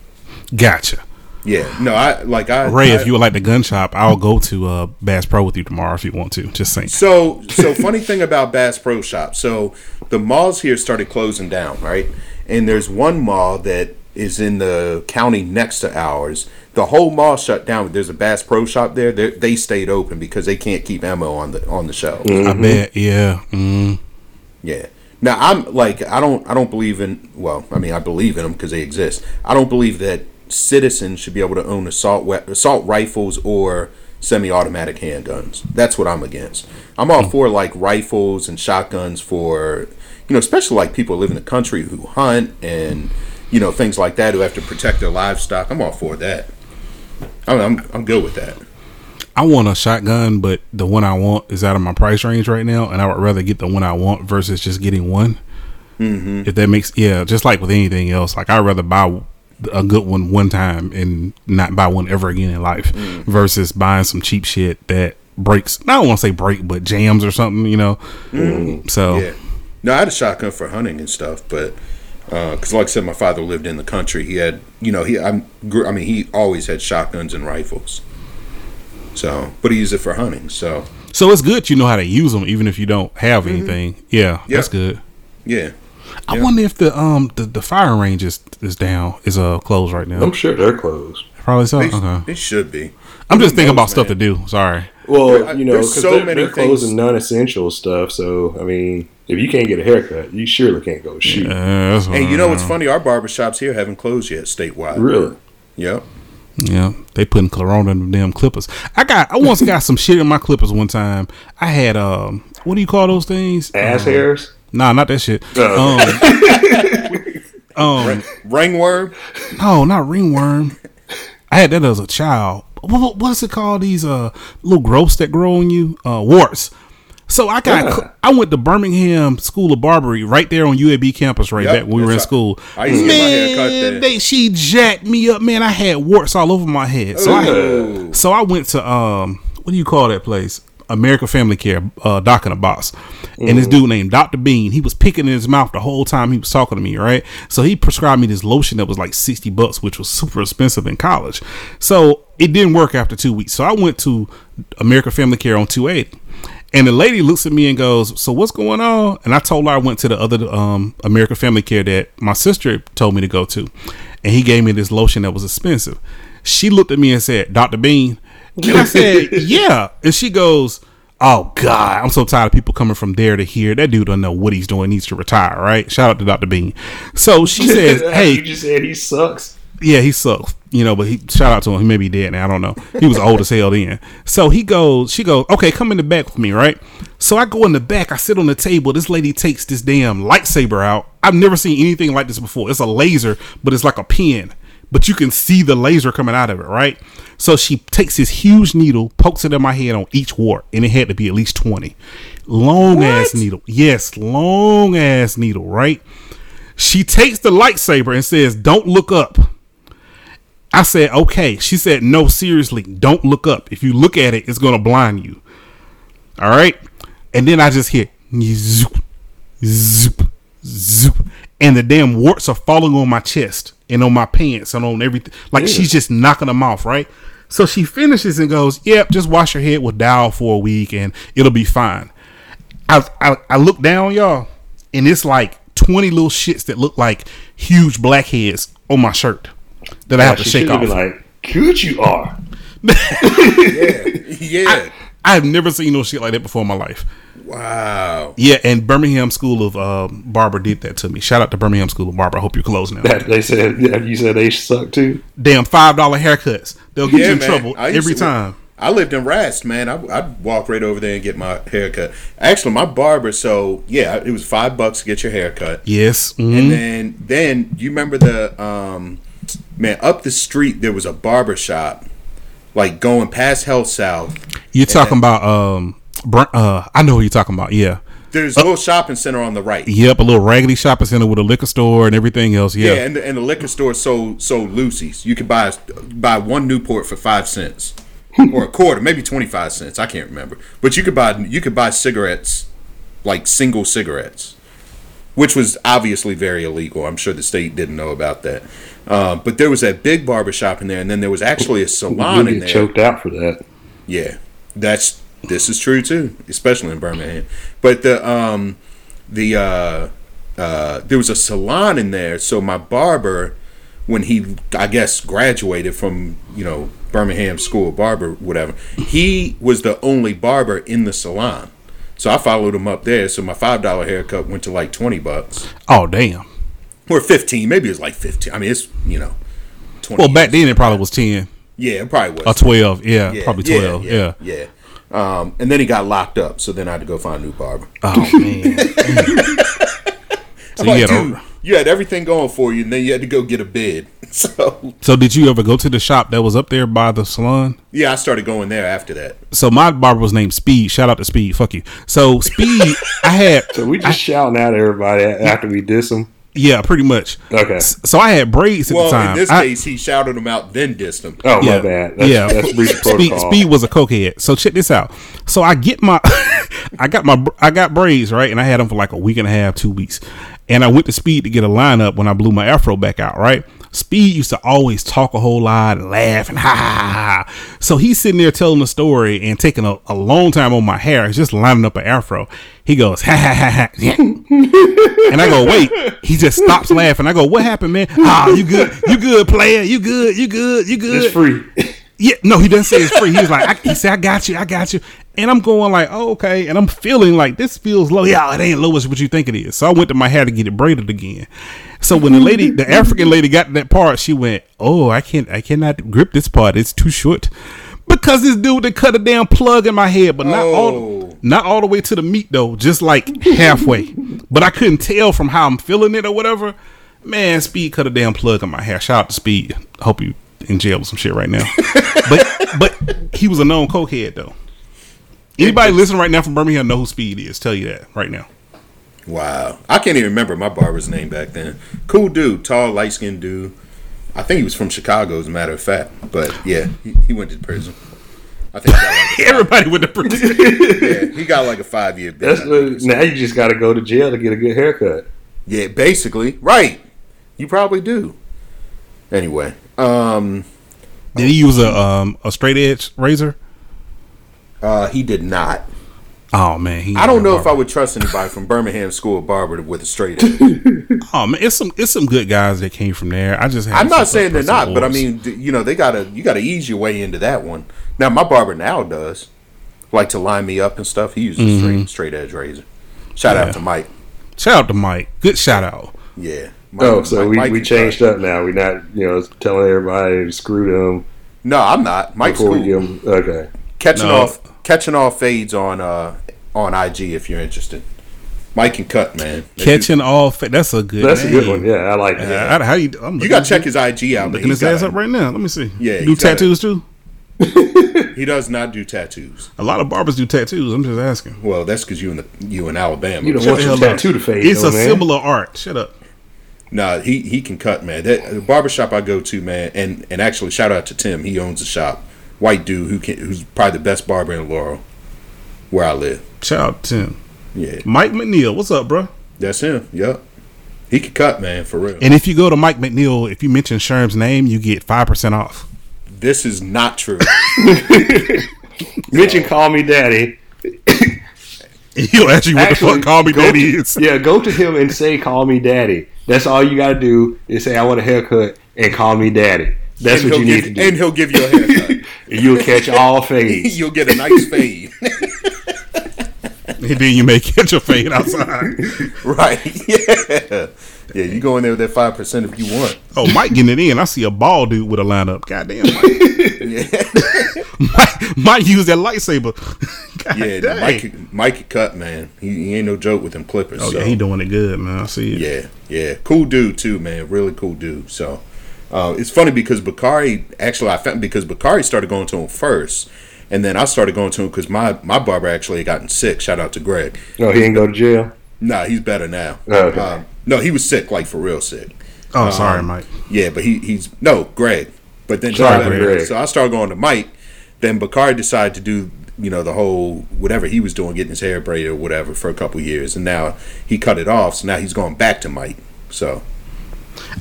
Gotcha. Yeah, no, I like I Ray, I, if you would like the gun shop, I'll go to uh, Bass Pro with you tomorrow if you want to. Just saying. So, so funny thing about Bass Pro Shop. So, the malls here started closing down, right? And there's one mall that is in the county next to ours. The whole mall shut down. There's a Bass Pro Shop there. They, they stayed open because they can't keep ammo on the on the shelves. I bet. Yeah. Mm. Yeah. Now I'm like I don't I don't believe in well I mean I believe in them because they exist. I don't believe that citizens should be able to own assault we- assault rifles or semi-automatic handguns. That's what I'm against. I'm all for like rifles and shotguns for you know especially like people who live in the country who hunt and you know things like that who have to protect their livestock. I'm all for that. I'm I'm, I'm good with that. I want a shotgun, but the one I want is out of my price range right now, and I would rather get the one I want versus just getting one. Mm-hmm. If that makes yeah, just like with anything else, like I'd rather buy a good one one time and not buy one ever again in life, mm. versus buying some cheap shit that breaks. I don't want to say break, but jams or something, you know. Mm. So Yeah. No, I had a shotgun for hunting and stuff, but uh, because, like I said, my father lived in the country. He had, you know, he I'm, I mean, he always had shotguns and rifles. So, but he used it for hunting. So, so it's good you know how to use them, even if you don't have anything. Yeah, that's good. yeah, I Yeah. wonder if the um the, the firing range is is down is uh closed right now. I'm sure they're closed. Probably so. they, Okay. they should be. I'm just Who thinking about knows, stuff to do. Sorry. Well, There- you know, there's because so they're, many they're closing non-essential stuff. So, I mean, if you can't get a haircut, you surely can't go shoot. That's And you know what's funny? Our barbershops here haven't closed yet statewide. Really? Yep. Yeah, they putting Corona in them damn clippers. I got I once got some shit in my clippers one time. I had um what do you call those things? Ass Um, hairs? Nah, not that shit. Oh. Um, um Ringworm. no, not ringworm. I had that as a child. What, what- what's it called? These uh little growths that grow on you, uh warts. So I got Yeah. I went to Birmingham School of Barbery right there on UAB campus right Yep, back when we were in school. I used to get my hair cut there. they she jacked me up, man. I had warts all over my head. So I so I went to um what do you call that place? American Family Care, uh, Doc and a Boss. And this dude named Dr. Bean, he was picking in his mouth the whole time he was talking to me, right? So he prescribed me this lotion that was like 60 bucks, which was super expensive in college. So it didn't work after two weeks. So I went to American Family Care on 280. And the lady looks at me and goes, "So what's going on?" And I told her I went to the other um, American Family Care that my sister told me to go to, and he gave me this lotion that was expensive. She looked at me and said, "Dr. Bean," and I said, "Yeah," and she goes, "Oh God, I'm so tired of people coming from there to here. That dude don't know what he's doing. Needs to retire." Right? Shout out to Dr. Bean. So she says, "Hey, you just said he sucks. Yeah, he sucks. You know, but he shout out to him. He may be dead now. I don't know. He was old as hell then. So he goes, she goes, okay, come in the back with me, right? So I go in the back. I sit on the table. This lady takes this damn lightsaber out. I've never seen anything like this before. It's a laser, but it's like a pen. but you can see the laser coming out of it, right? So she takes this huge needle, pokes it in my head on each wart, and it had to be at least 20. Long ass needle. Yes, long ass needle, right? She takes the lightsaber and says, Don't look up. I said, Okay. She said, No, seriously, don't look up. If you look at it, it's going to blind you. All right. And then I just hear zoop, zoop, zoop. And the damn warts are falling on my chest and on my pants and on everything. Like she's just knocking them off, right? So she finishes and goes, Yep, just wash your head with Dow for a week and it'll be fine. I, I, I look down, y'all, and it's like 20 little shits that look like huge blackheads on my shirt that I have to She shake should've off. been like, good you are. Yeah, yeah. I have never seen no shit like that before in my life. wow. Yeah, and Birmingham School of uh, Barber did that to me. Shout out to Birmingham School of Barber. I hope you're closed now. That, they said, yeah, you said they suck too. Damn five dollar haircuts. They'll get Yeah, you in man. trouble I used every to- time. I lived in Rast, man. I, I'd walk right over there and get my haircut. Actually, my barber. So yeah, it was five bucks to get your haircut. Yes. mhm. And then, then you remember the um, man up the street there was a barber shop, like going past Hell South. You're talking about um, uh, I know who you're talking about. Yeah. There's a little shopping center on the right. Yep, a little raggedy shopping center with a liquor store and everything else. Yeah, Yeah. and the, and the liquor store sold sold loosies. You could buy buy one Newport for five cents, or a quarter, maybe twenty five cents. I can't remember, but you could buy you could buy cigarettes, like single cigarettes, which was obviously very illegal. I'm sure the state didn't know about that. Uh, but there was that big barber shop in there, and then there was actually a salon You in there. choked out for that. Yeah, that's this is true too, especially in Birmingham. But the um the uh uh there was a salon in there, so my barber when he I guess graduated from, you know, Birmingham School of Barber whatever, he was the only barber in the salon. So I followed him up there, so my five dollar haircut went to like twenty bucks. Oh damn. Or fifteen, maybe it was like fifteen. I mean it's you know twenty Well, back then it probably was ten Yeah, it probably was. or twelve. Yeah, probably twelve. Yeah. yeah. Um, and then he got locked up, so then I had to go find a new barber. Oh man. so I'm you like, had dude, a, you had everything going for you, and then you had to go get a bid. So so did you ever go to the shop that was up there by the salon? yeah, I started going there after that. So my barber was named Speed. Shout out to Speed. Fuck you. So Speed, I had So we just shouting out everybody after we diss them. Yeah, pretty much. Okay. So I had braids at Well, the time. in this I- case, he shouted them out, then dissed him. Oh, yeah, my bad. That's, yeah. that's breach Speed, protocol. Speed was a cokehead. So check this out. So I get my, I got my, I got braids right, and I had them for like a week and a half, two weeks, and I went to Speed to get a lineup when I blew my afro back out. Right. Speed used to always talk a whole lot and laugh and ha ha ha. ha. So he's sitting there telling the story and taking a, a long time on my hair. He's just lining up an afro. He goes ha ha ha ha. Yeah. And I go, wait. He just stops laughing. I go, what happened, man? Ah, you good? You good, player? You good? You good? You good? It's free. Yeah, no, he doesn't say it's free. He was like, I, he said, I got you, I got you. And I'm going like, oh, okay. And I'm feeling like this feels low. Yeah, it ain't low as what you think it is. So I went to my hair to get it braided again. So when the lady, the African lady got that part, she went, oh, I can't, I cannot grip this part. It's too short. Because this dude they cut a damn plug in my head, but not Oh. all, not all the way to the meat though, just like halfway. but I couldn't tell from how I'm feeling it or whatever. Man, Speed cut a damn plug in my hair. Shout out to Speed. Hope you in jail with some shit right now. but but he was a known cokehead though. Anybody listening right now from Birmingham know who Speed is. Tell you that right now. Wow, I can't even remember my barber's name back then. Cool dude, tall, light skinned dude. I think he was from Chicago, as a matter of fact. But yeah, he, he went to prison. I think he got like Everybody went to prison. yeah, he got like a five year. That's what, now you just got to go to jail to get a good haircut. Yeah, basically, right. You probably do. Anyway, um, Did he use a um a straight edge razor? uh, he did not. Oh man, he I don't know if I would trust anybody from Birmingham School of Barber with a straight edge. Oh man, it's some it's some good guys that came from there. I just I'm not saying they're not, but I mean, you know, they gotta you gotta ease your way into that one. Now, my barber now does like to line me up and stuff. He uses a straight straight edge razor. Shout Mm-hmm. Yeah. out to Mike. shout out to Mike. Good shout out. Yeah. Mike, Oh, so Mike- we, Mike we changed crush. up now. We're not, you know, telling everybody to screw them No, I'm not. Mike's before cool. them. Okay. catching No. off catching off fades on uh on IG if you're interested. Mike can cut, man. That Catching all. Fa- that's a good. That's a good one. Yeah, I like Uh, that. how, how you? I'm you gotta check his IG out. but Looking his ass got up right now. Let me see. Yeah, do he's got a- tattoos too. He does not do tattoos. A lot of barbers do tattoos. I'm just asking. Well, that's because you in the you in Alabama. You don't want the your tattoo to fade. It's though, a man. symbol of art. Shut up. Nah, he he can cut, man. That the barbershop I go to, man, and and actually shout out to Tim. He owns the shop. White dude who can who's probably the best barber in Laurel, where I live. Shout out to Tim. Yeah, Mike McNeil. What's up, bro? that's him. Yup. He can cut, man, for real. And if you go to Mike McNeil, if you mention Sherm's name, you get five percent off. This is not true. Mention call me daddy. He'll ask you what the fuck call me daddy to- is. Yeah, go to him and say call me daddy. That's all you gotta do is say I want a haircut and call me daddy. That's and what you he'll need to do. And he'll give you a haircut. And you'll catch all fades. You'll get a nice fade. And then you may catch a fade outside. right. Yeah. Yeah, you go in there with that five percent if you want. Oh, Mike getting it in. I see a bald dude with a lineup. Goddamn, Mike. Mike, Mike used that lightsaber. God Yeah, dang. Mike Mike cut, man. He, he ain't no joke with them clippers. Oh so. yeah, he doing it good, man. I see it. Yeah, yeah, cool dude too, man. Really cool dude. So uh, it's funny because Bakari actually I found because Bakari started going to him first, and then I started going to him because my my barber actually had gotten sick. Shout out to Greg. No, he ain't go to jail. Nah, he's better now. Okay. Um, no, he was sick, like for real sick. Oh, sorry, Um, Mike. Yeah, but he he's no Greg. But then Sorry, so, Greg. so I started going to Mike. Then Bakari decided to do you know the whole whatever he was doing, getting his hair braided or whatever for a couple years, and now he cut it off. So now he's going back to Mike. So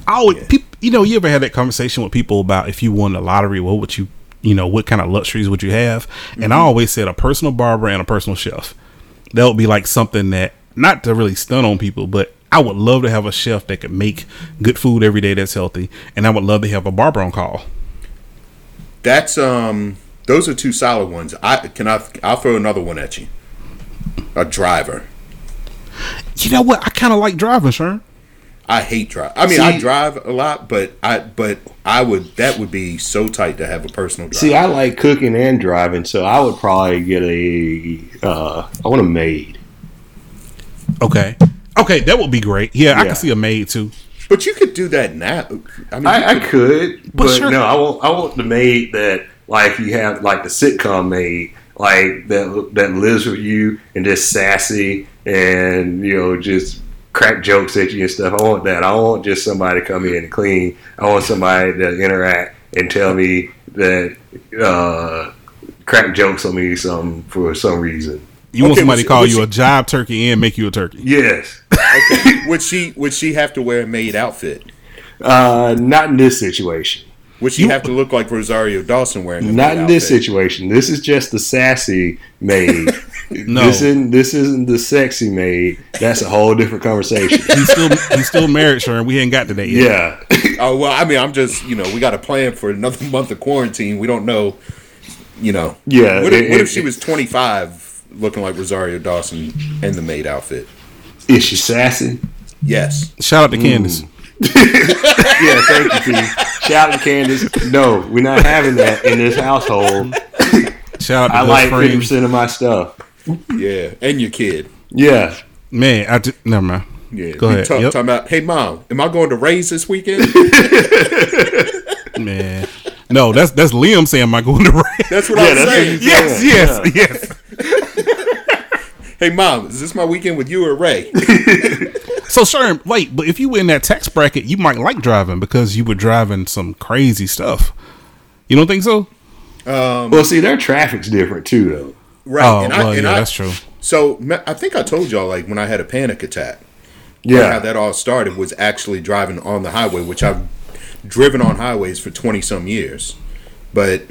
I always, peop you know, you ever had that conversation with people about if you won the lottery, what would you, you know, what kind of luxuries would you have? And I always said a personal barber and a personal chef. That would be like something that, not to really stun on people, but I would love to have a chef that could make good food every day that's healthy, and I would love to have a barber on call. that's um those are two solid ones. I can I I'll throw another one at you. A driver. You know what? I kind of like driving, Sherm. I hate drive. I mean, I drive a lot, but I but I would that would be so tight to have a personal driver. See, I like cooking and driving, so I would probably get a. Uh, I want a maid. Okay. Okay, that would be great. Yeah, I Yeah. can see a maid too. but you could do that now. I mean, you I, I could- could, but, sure. no, I want. I want the maid that like you have like the sitcom maid, like that that lives with you and just sassy and you know just crack jokes at you and stuff. I want that. I want just somebody to come in and clean. I want somebody to interact and tell me that uh, crack jokes on me some for some reason. You want somebody was- to call you she- a job turkey and make you a turkey. Yes. okay. would she would she have to wear a maid outfit? Uh, not in this situation. Would she have to look like Rosario Dawson wearing a Not maid in this situation. This is just the sassy maid. No. This isn't this isn't the sexy maid. That's a whole different conversation. He's still he's still married, Sherm. We ain't got to that yet. yeah. Oh well, I mean, I'm just you know we got a plan for another month of quarantine. We don't know, you know. Yeah, What if, it- what if she was 25, looking like Rosario Dawson in the maid outfit? Is she sassy? Yes. Shout out to mm. Candace. Yeah, thank you, T. Shout out to Candace. No, we're not having that in this household. Shout out to I like fifty percent of my stuff. Yeah, and your kid. Yeah. Man, I just, never mind. Yeah. Go We ahead. Talk, Yep. Talking about, hey mom, am I going to raise this weekend? Man, no, that's that's Liam saying, "Am I going to rain?" That's what Yeah, I'm that's what saying. you yes, Yeah. yes, yes. Hey mom, is this my weekend with you or Ray? So, Sherm, wait, but if you were in that tax bracket, you might like driving because you were driving some crazy stuff. You don't think so? Um, well, see, their traffic's different too, though. right. Oh, and well, I, and yeah, I, that's true. So I think I told y'all like when I had a panic attack. Yeah. how Yeah. that all started was actually driving on the highway, which I've driven on highways for 20 some years. But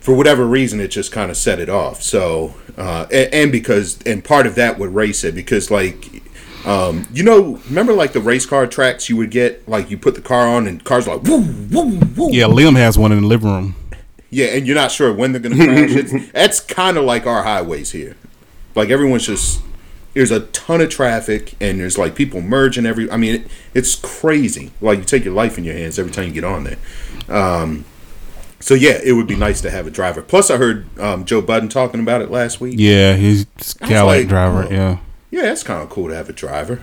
for whatever reason, it just kind of set it off. So, uh, and, and because, and part of that, what Ray said, because like, um, you know, remember like the race car tracks you would get, like you put the car on and cars like woo, woo, woo. Yeah, Liam has one in the living room. Yeah, and you're not sure when they're going to crash. It's, that's kind of like our highways here. Like everyone's just there's a ton of traffic and there's like people merging every. I mean, it, it's crazy. Like you take your life in your hands every time you get on there. Um, so yeah, it would be nice to have a driver. Plus, I heard um, Joe Budden talking about it last week. Yeah, he's Cadillac like, driver. oh. Yeah, Yeah, that's kind of cool to have a driver.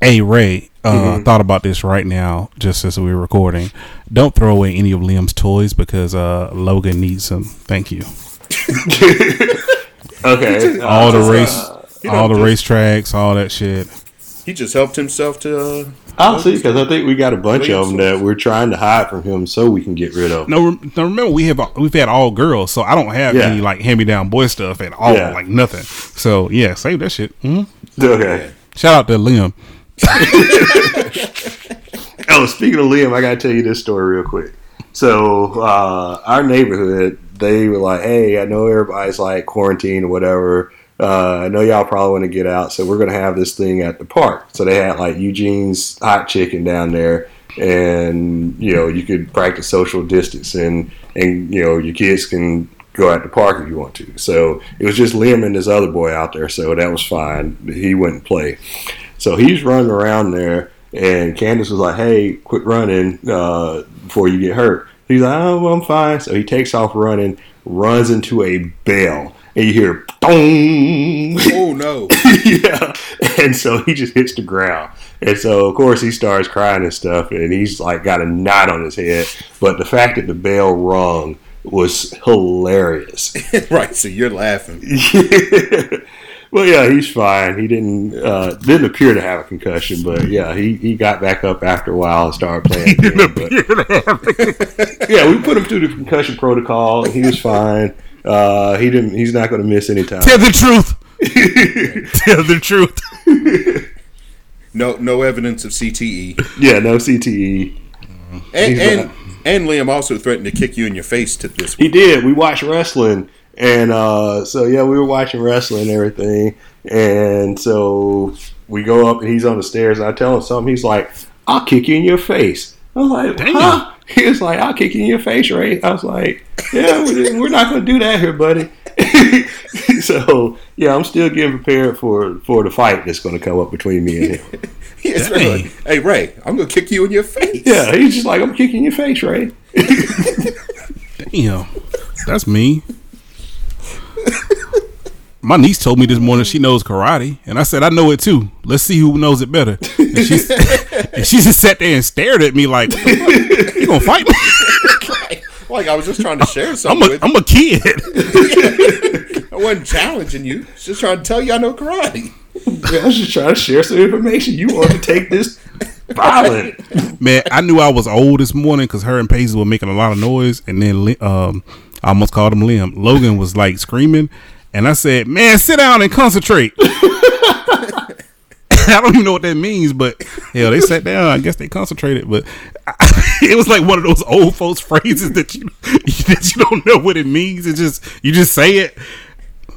Hey Ray, uh, Mm-hmm. thought about this right now, just as we were recording. Don't throw away any of Liam's toys because uh, Logan needs them. Thank you. Okay. All the just, race, you all the know, just- racetracks, all that shit. He just helped himself to. Uh, I'll see because I think we got a bunch of them Williams. that we're trying to hide from him so we can get rid of. No, rem- now remember we have we've had all girls, so I don't have Yeah. any like hand me down boy stuff at all, Yeah. like nothing. So yeah, save that shit. hmm Okay. Shout out to Liam. Oh, speaking of Liam, I gotta tell you this story real quick. So, uh, our neighborhood, they were like, "Hey, I know everybody's like quarantined or whatever. Uh, I know y'all probably want to get out, so we're gonna have this thing at the park." So they had like Eugene's hot chicken down there, and you know you could practice social distancing, and you know your kids can go at the park if you want to. So it was just Liam and this other boy out there, so that was fine. He wouldn't play. So he's running around there, and Candace was like, "Hey, quit running uh, before you get hurt." He's like, "Oh, well, I'm fine." So he takes off running, runs into a bell, and you hear "dong." oh no! yeah, and so he just hits the ground, and so of course he starts crying and stuff, and he's like got a knot on his head. But the fact that the bell rung was hilarious. right, so you're laughing. well, yeah, he's fine. He didn't uh, didn't appear to have a concussion, but yeah, he, he got back up after a while and started playing. Again, but, yeah, we put him through the concussion protocol, and he was fine. Uh, he didn't. He's not going to miss any time. Tell the truth. Tell the truth. No, no evidence of CTE. yeah, no CTE. And and, not. and Liam also threatened to kick you in your face to this. He did. We watched wrestling, and uh, so yeah, we were watching wrestling and everything. And so we go up, and he's on the stairs, and I tell him something. He's like, "I'll kick you in your face." I was like, Damn. "Huh?" He was like, "I'll kick you in your face, Ray." I was like, "Yeah, we- we're not going to do that here, buddy." so yeah, I'm still getting prepared for for the fight that's going to come up between me and him. Yes, Dang. Ray. Hey Ray, I'm gonna kick you in your face. Yeah, he's just like, "I'm kicking your face, Ray." Damn, that's me. My niece told me this morning she knows karate, and I said I know it too. Let's see who knows it better. And she, and she just sat there and stared at me like, "You gonna fight me? Like I was just trying to share I'm something a with I'm a kid." I wasn't challenging you. Just trying to tell you I know karate. Yeah, I was just trying to share some information. You want to take this violent? Man, I knew I was old this morning because her and Paisley were making a lot of noise, and then um, I almost called him Liam. Logan was like screaming, and I said, "Man, sit down and concentrate." I don't even know what that means, but hell, they sat down. I guess they concentrated, but it was like one of those old folks phrases that you that you don't know what it means. It just you just say it.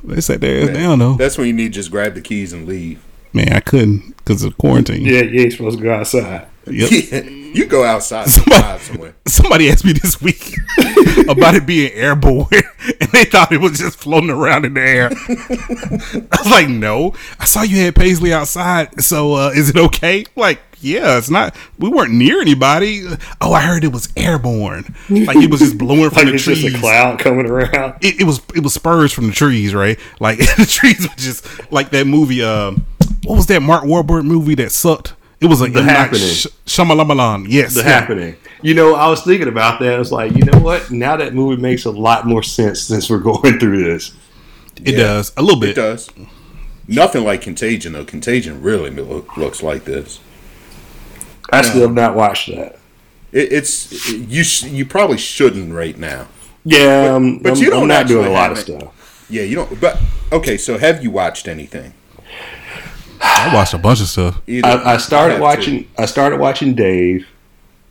They sat there down though. That's when you need to just grab the keys and leave. Man, I couldn't because of quarantine. Yeah, you ain't supposed to go outside. Yep. You go outside Somebody- somewhere. Somebody asked me this week about it being airborne, and they thought it was just floating around in the air. I was like, "No, I saw you had Paisley outside. So uh, is it okay?" Like, yeah, it's not. We weren't near anybody. Oh, I heard it was airborne. Like it was just blowing from Like the it's trees. just a cloud coming around. It, it was it was spurs from the trees, right? Like the trees were just like that movie. Um, what was that Mark Wahlberg movie that sucked? It was a The M. Happening. Sh- Shyamalan. Yes, The yeah. happening. You know, I was thinking about that. I was like, you know what? Now that movie makes a lot more sense since we're going through this. It Yeah. does a little bit. It does. Nothing like Contagion though. Contagion really lo- looks like this. I still have not watched that. It, it's you. Sh- you probably shouldn't right now. Yeah, um, but I'm, you don't I'm not doing a lot of it. stuff. Yeah, you don't. But okay, so have you watched anything? I watched a bunch of stuff. I, I started watching. too. I started watching Dave.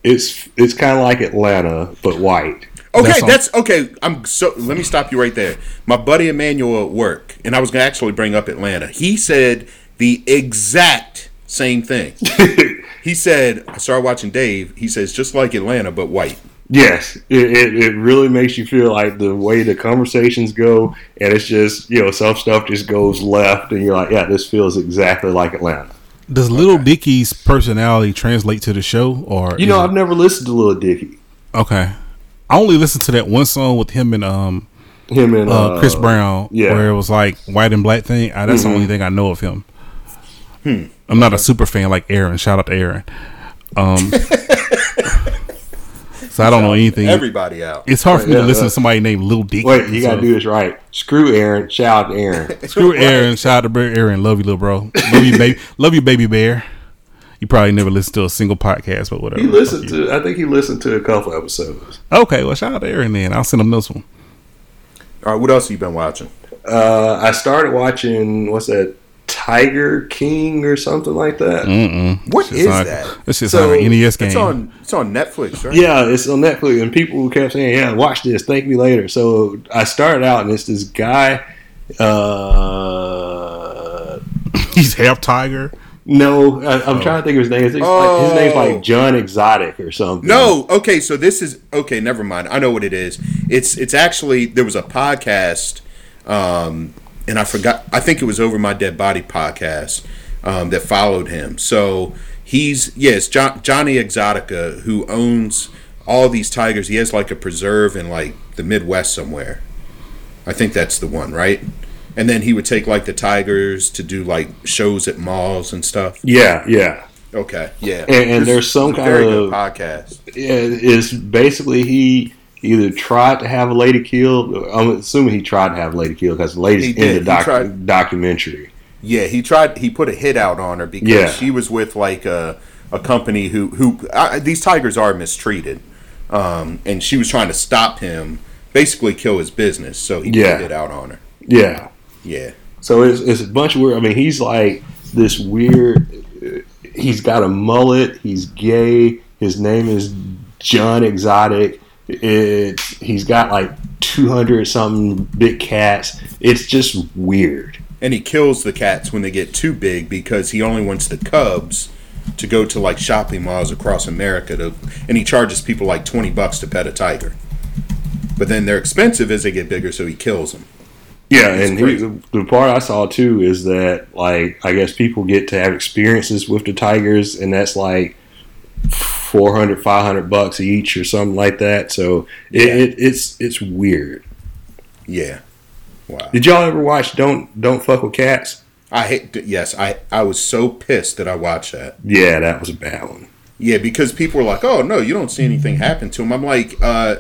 It's it's kind of like Atlanta, but white. Okay, That's that's, okay. I'm so. Let me stop you right there. My buddy Emmanuel at work, and I was gonna actually bring up Atlanta. He said the exact same thing. he said, "I started watching Dave." He says, "Just like Atlanta, but white." Yes, it, it, it really makes you feel like the way the conversations go, and it's just you know some stuff just goes left, and you're like, yeah, this feels exactly like Atlanta. Does Little Dicky's personality translate to the show, or You know, it- I've never listened to Little Dicky. okay? I only listened to that one song with him and um Him and uh, Chris Brown, yeah. where it was like white and black thing. Uh, that's the only thing I know of him. I'm not a super fan like Aaron. Shout out to Aaron. Um, so I don't know anything. Everybody out. it's hard for me Yeah, to listen to somebody named Lil Dicky. Wait, you gotta do this right. Screw Aaron. Shout out to Aaron. Screw Aaron. Shout out to Br- Aaron. Love you, little bro. Love you, baby. Love you, baby bear. You probably never listened to a single podcast, but whatever. He listened to. I think he listened to a couple episodes. Okay, well, shout out to Aaron then. I'll send him this one. All right, what else have you been watching? Uh, I started watching. What's that? Tiger King or something like that. Mm-mm. What Shit's is not- that? This is So, on an NES game. It's on. It's on Netflix, right? Yeah, it's on Netflix, and people kept saying, "Yeah, watch this. Thank me later." So I started out, and it's this guy. Uh, He's half tiger. no, I, I'm trying to think of his name. His, name's like, his name's Oh. like John Exotic or something. No, okay, so this is okay. Never mind. I know what it is. It's it's actually there was a podcast, um, and I forgot. I think it was over my dead body podcast um, that followed him. So he's yes, John, Johnny Exotica, who owns all these tigers. He has like a preserve in like the Midwest somewhere. I think that's the one, right? And then he would take like the tigers to do like shows at malls and stuff. Yeah, yeah. Okay, yeah. And- and there's some kind of- podcast. Yeah, It's basically he either tried to have a lady killed. I'm assuming he tried to have a lady killed because the lady's in the He doc- tried- documentary. Yeah, he tried. He put a hit out on her because Yeah. she was with like a a company who who uh, these tigers are mistreated, um, and she was trying to stop him, basically kill his business. So he Yeah. put a hit out on her. Yeah. Yeah, So it's, it's a bunch of weird. I mean, he's like this weird. He's got a mullet. He's gay. His name is John Exotic. It's he's got like two hundred something big cats. It's just weird. and he kills the cats when they get too big because he only wants the cubs to go to like shopping malls across America to, and he charges people like twenty bucks to pet a tiger. But then they're expensive as they get bigger, so he kills them. Yeah, It's and he, the part I saw too is that like I guess people get to have experiences with the tigers, and that's like 400 500 bucks each or something like that. So it, Yeah. it, it's it's weird. Yeah. Wow. Did y'all ever watch Don't Don't Fuck with Cats? I hate. Yes, I I was so pissed that I watched that. Yeah, that was a bad one. Yeah, because people were like, "Oh no, you don't see anything happen to him." I'm like, uh,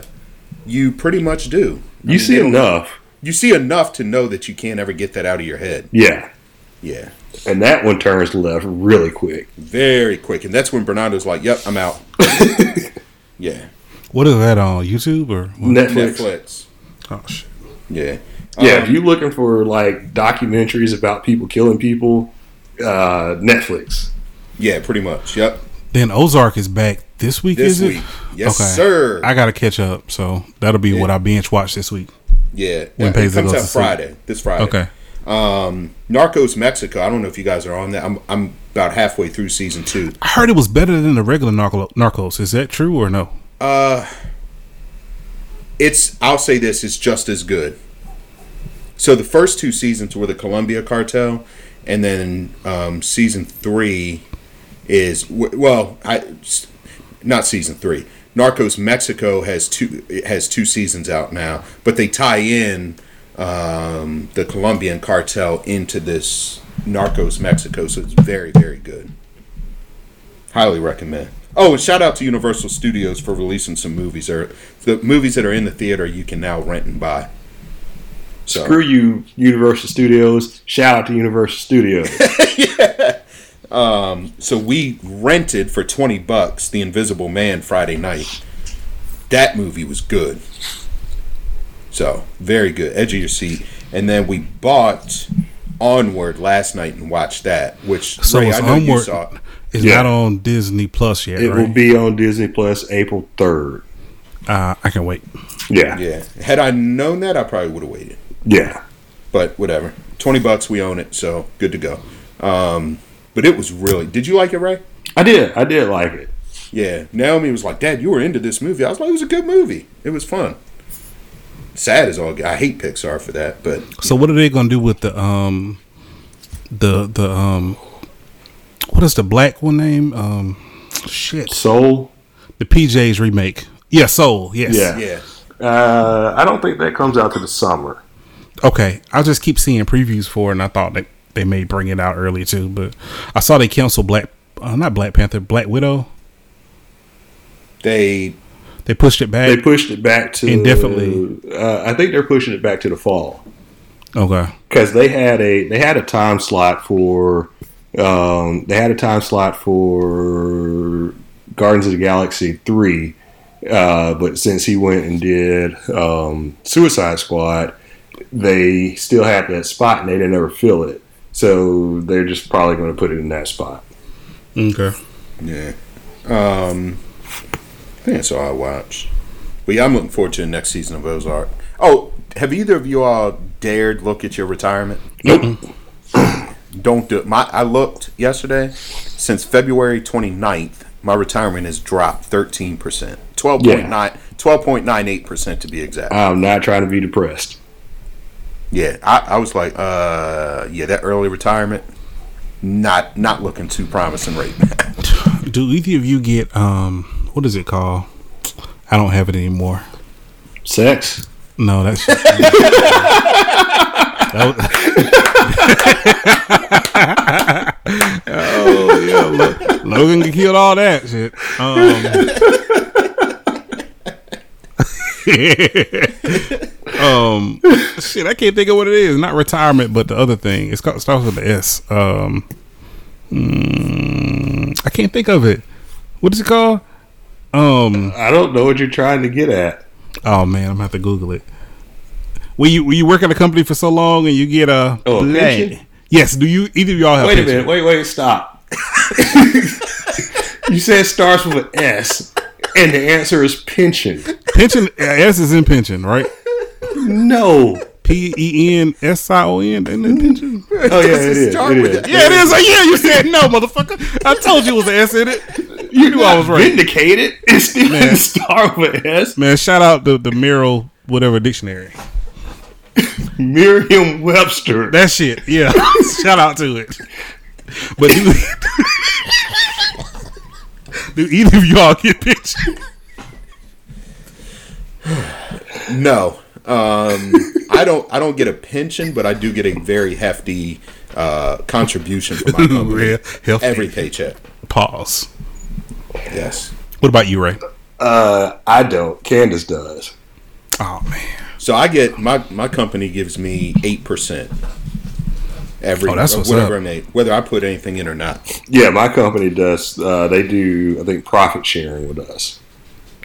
"You pretty much do. I You mean, see enough. You see enough to know that you can't ever get that out of your head." Yeah, Yeah, and that one turns left really quick. very quick, and that's when Bernardo's like, "Yep, I'm out." yeah, What is that on YouTube or? Netflix. Netflix. Oh shit. Yeah, Yeah, Um, if you're looking for like documentaries about people killing people, uh, Netflix. yeah, pretty much. Yep, Then Ozark is back this week. this is it? week. Yes, sir. I gotta catch up, so that'll be what I binge watch this week. yeah, When it Paisley comes out to sleep. Friday. This Friday. Okay. Um, Narcos Mexico. I don't know if you guys are on that. I'm I'm about halfway through season two. I heard it was better than the regular Narco- Narcos. Is that true or no? Uh, it's I'll say this it's just as good. So the first two seasons were the Colombia Cartel, and then um, season three is well, I not season three. Narcos Mexico has two has two seasons out now, but they tie in um, the Colombian cartel into this Narcos Mexico, so it's very very good. Highly recommend. Oh, and shout out to Universal Studios for releasing some movies. Or the movies that are in the theater you can now rent and buy. So Screw you, Universal Studios. Shout out to Universal Studios. so we rented for twenty bucks The Invisible Man Friday night. That movie was good. So very good, edge of your seat. And then we bought Onward last night and watched that. Which So Ray, I know you Onward. saw. it. It's Yeah. not on Disney Plus yet, it will be on Disney Plus April third. uh, I can wait. Yeah, Yeah, had I known that, I probably would have waited. yeah. but whatever. Twenty bucks, we own it, so good to go. Um, but it was really. Did you like it, Ray? I did. I did like it. Yeah. Naomi was like, "Dad, you were into this movie." I was like, "It was a good movie. It was fun." Sad as all. I hate Pixar for that, but So what are they gonna do with the um, the the um, what is the black one name? Um, shit, Soul. the PJ's remake. Yeah, Soul. Yes. Yeah. yeah, Uh, I don't think that comes out to the summer. Okay, I just keep seeing previews for it, and I thought that they may bring it out early too. But I saw they canceled Black, uh, not Black Panther, Black Widow. They They pushed it back. They pushed it back to Indefinitely. Uh, I think they're pushing it back to the fall okay, because they had a they had a time slot for um, they had a time slot for Guardians of the Galaxy three, uh, but since he went and did um, Suicide Squad, they still had that spot and they didn't ever fill it. So they're just probably going to put it in that spot. okay. yeah. Um, I think that's all I watch. But yeah, I'm looking forward to the next season of Ozark. Oh, have either of you all dared look at your retirement? Nope. Don't do it. My I looked yesterday. Since February 29th, my retirement has dropped 13%. 12.9 12.98% to be exact. I'm not trying to be depressed. Yeah, I, I was like, uh, yeah, that early retirement, not not looking too promising right now. Do either of you get um what is it called? I don't have it anymore. Sex. No, that's That was- oh yeah, Lo- Logan can kill all that shit. Um, um, shit, I can't think of what it is. Not retirement, but the other thing. It's called starts with the S. Um, mm, I can't think of it. What is it called? Um, I don't know what you're trying to get at. Oh man, I'm gonna have to Google it. When you when you work at a company for so long and you get a Oh, a pension? Yes. Do you either of y'all have? Wait a pension? minute. Wait, wait, stop. you said it starts with an S, and the answer is pension. Pension. uh, S is in pension, right? No. P e n s i o n. Isn't it pension? Oh yeah, it is. It with is. Yeah, it is. Uh, Yeah, you said no, motherfucker. I told you it was an S in it. You knew I was right. Vindicated. It still Man. didn't start with S. Man, shout out to the Merrill whatever dictionary. Merriam Webster. That shit. Yeah. shout out to it. But do do either of y'all get pension? No, um, I don't. I don't get a pension, but I do get a very hefty uh, contribution from my company Yeah, every paycheck. Pause. Yes. What about you, Ray? Uh, I don't. Candace does. Oh man. So I get my my company gives me eight percent every Oh, that's what's whatever up. I make, whether I put anything in or not. Yeah, my company does. Uh, they do. I think profit sharing with us.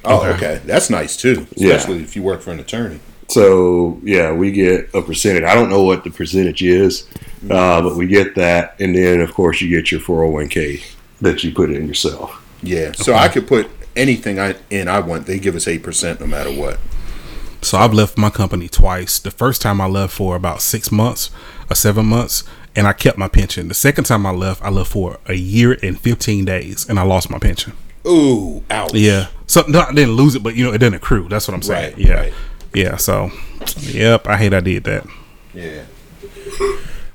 Oh, Okay. okay, that's nice too, Yeah. especially if you work for an attorney. So yeah, we get a percentage. I don't know what the percentage is, uh, but we get that, and then of course you get your 401k that you put in yourself. Yeah, so I could put anything I in I want. They give us eight percent no matter what. So I've left my company twice. The first time I left for about six months or seven months, and I kept my pension. The second time I left, I left for a year and fifteen days, and I lost my pension. Ooh, ouch. Yeah. So no, I didn't lose it, but you know it didn't accrue. That's what I'm saying. Right, yeah. right. Yeah. So, yep. I hate I did that. Yeah.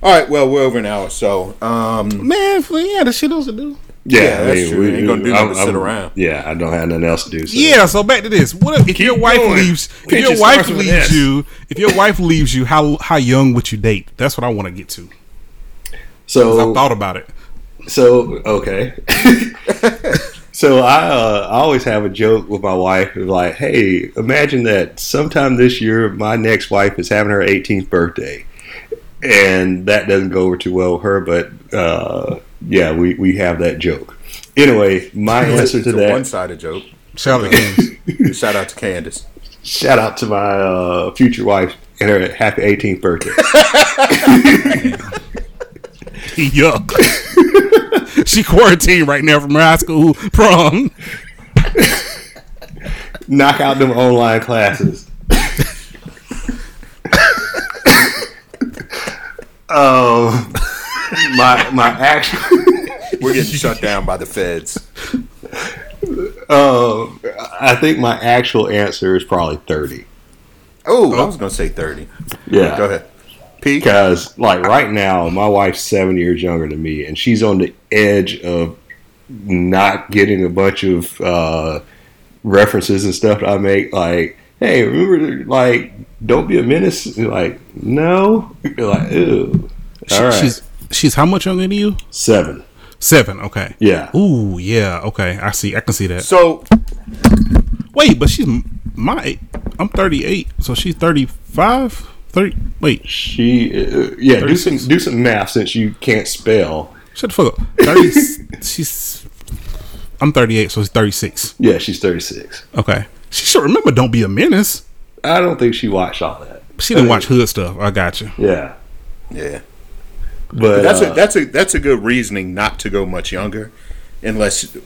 All right. Well, we're over an hour, so um, Man, yeah, the shit to do. Yeah, that's true. Ain't gonna do nothing but sit around. Yeah, I don't have nothing else to do. So. Yeah. So back to this. What if, if your wife going. leaves? If your wife starts with an leaves S. you, if your wife leaves you, how how young would you date? That's what I want to get to. So I thought about it. So okay. so I uh, I always have a joke with my wife of like, hey, imagine that sometime this year my next wife is having her 18th birthday, and that doesn't go over too well with her. But uh, yeah, we we have that joke. Anyway, my answer to a that. one-sided joke. Shout out to James. Shout out to Candace. Shout out to my uh, future wife and her happy 18th birthday. Yuck. she quarantined right now from her high school prom. Knock out them online classes. um, my my actual. We're getting shut down by the feds. Um, I think my actual answer is probably thirty. Oh, I was gonna say thirty. Yeah, Go ahead. P. Because like right now, my wife's seven years younger than me, and she's on the edge of not getting a bunch of uh, references and stuff that I make. Like hey, remember, like, don't be a menace. Like, no. You're like, ew. She- All right. She's she's how much younger than you? Seven. Seven. Okay. Yeah. Ooh, yeah. Okay, I see. I can see that. So Wait, but she's my. I'm 38, so she's 35. 30. Wait, She, uh, yeah, do some, do some math since you can't spell. shut the fuck up. 30. she's. I'm 38, so she's 36. Yeah, she's 36. Okay. She should remember. Don't be a menace. I don't think she watched all that. She didn't I watch hood stuff. I got you. Yeah. yeah, But, that's uh, a that's a that's a good reasoning not to go much younger, unless.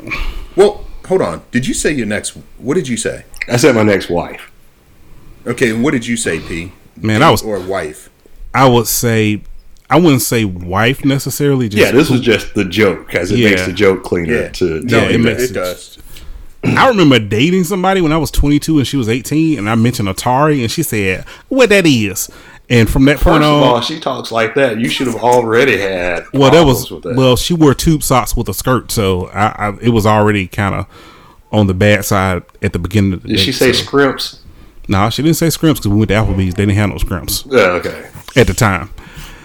Well, hold on. Did you say your next? What did you say? I said my next wife. Okay, and what did you say, P? Man, I was. or wife. I would say. I wouldn't say wife necessarily. Just Yeah, this was just the joke, because it Yeah. makes the joke cleaner Yeah, to. no, Yeah, it, it makes it does. I remember dating somebody when I was 22 and she was 18, and I mentioned Atari, and she said, "What that is?" And from that point First of on, all, she talks like that. You should have already had. well, that was that. well, she wore tube socks with a skirt, so I, I it was already kind of on the bad side at the beginning of the Did date, she say so- scrimps? No, she didn't say scrimps because we went to Applebee's. They didn't have no scrimps Yeah, okay. at the time.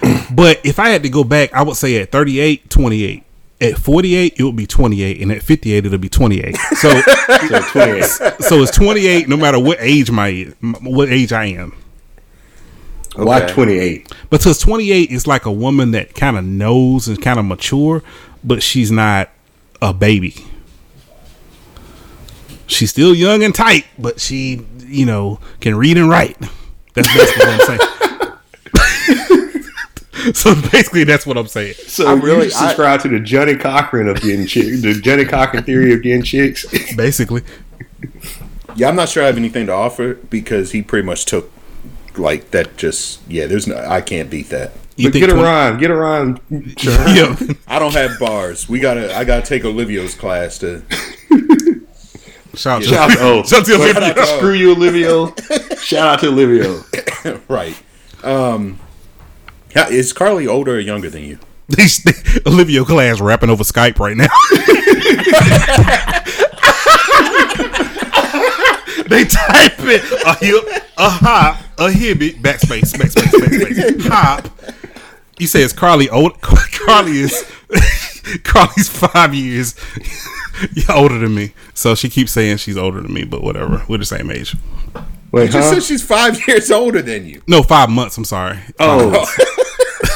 But if I had to go back, I would say at 38, 28. At 48, it would be 28, and at 58, it'll be 28. So, So 28. so it's 28 no matter what age my what age I am. Why Okay. 28? Because 28 is like a woman that kind of knows and kind of mature, but she's not a baby. She's still young and tight, but she, you know, can read and write. That's basically what I'm saying. so basically, that's what I'm saying. So I you really- subscribe to the Johnnie Cochran of getting chicks, the Johnnie Cochran theory of getting chicks. Basically, Yeah, I'm not sure I have anything to offer because he pretty much took like that. Just yeah, there's no. I can't beat that. you But get a 20 rhyme, get a rhyme. Yeah. I don't have bars. We gotta. I gotta take Olivio's class to. Shout out to Shout to, oh, Shout out to screw you, Olivio. Shout out to Olivio. right. Um. Is Carly older or younger than you? They, they, Olivia class rapping over Skype right now. they type it a hip, a hop, a hibbit, backspace, backspace, backspace, hop. You say it's Carly old. Carly is Carly's five years older than me, so she keeps saying she's older than me. But whatever, we're the same age. Wait, Just huh? said she's five years older than you. No, five months. I'm sorry. Oh,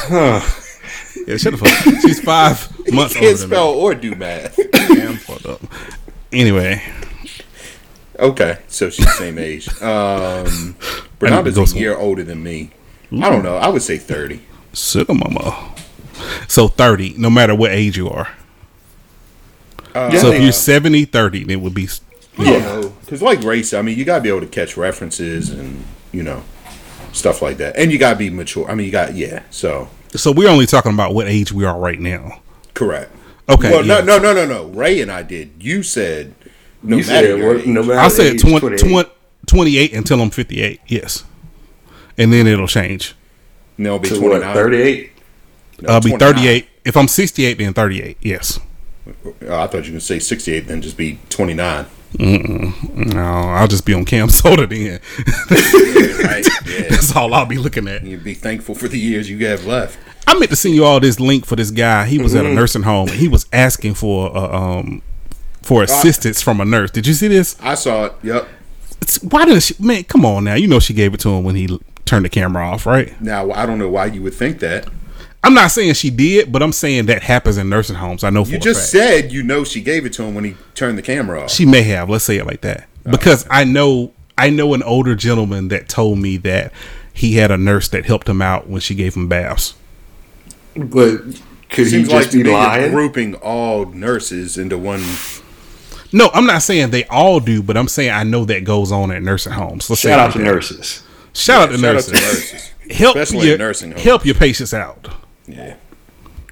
Yeah, shut the fuck. up. She's five months older Can't than spell or do math. Damn, fucked up. Anyway, Okay, so she's the same age. Um, Bernardo's go a some- year older than me. I don't know. I would say thirty. sugar mama. So 30, no matter what age you are. Uh, So if you're 70, 30, then it would be. I don't know. Because like race, I mean, you gotta be able to catch references and you know stuff like that, and you gotta be mature. I mean, you got yeah. So So we're only talking about what age we are right now. correct. Okay. Well, yeah. no, no, no, no, no. Ray and I did. You said no you matter said your what, age. no matter I said age, 20, 20 28 until I'm 58. Yes. And then it'll change. And they'll be To twenty what, nine. 38? I'll be 38. If I'm 68, then 38. Yes. Oh, I thought you could say sixty eight, then just be twenty nine. No, I'll just be on Cam Soda then. right? Yeah. That's all I'll be looking at. You'd be thankful for the years you have left. I meant to send you all this link for this guy. He was at Mm-hmm. a nursing home. He was asking for uh, um for assistance from a nurse. Did you see this? I saw it. Yep. It's, why didn't she? Man, come on now. You know she gave it to him when he turned the camera off, right? Now I don't know why you would think that. I'm not saying she did, but I'm saying that happens in nursing homes. I know for You a just fact. said you know she gave it to him when he turned the camera off. she may have. Let's say it like that, Oh, because I know I know an older gentleman that told me that he had a nurse that helped him out when she gave him baths. But could he Seems just like be me you're lying? grouping all nurses into one. No, I'm not saying they all do, but I'm saying I know that goes on at nursing homes. Let's Shout out to nurses. Shout out to Shout out nurses. to nurses. Help Especially your nursing homes. help your patients out. Yeah.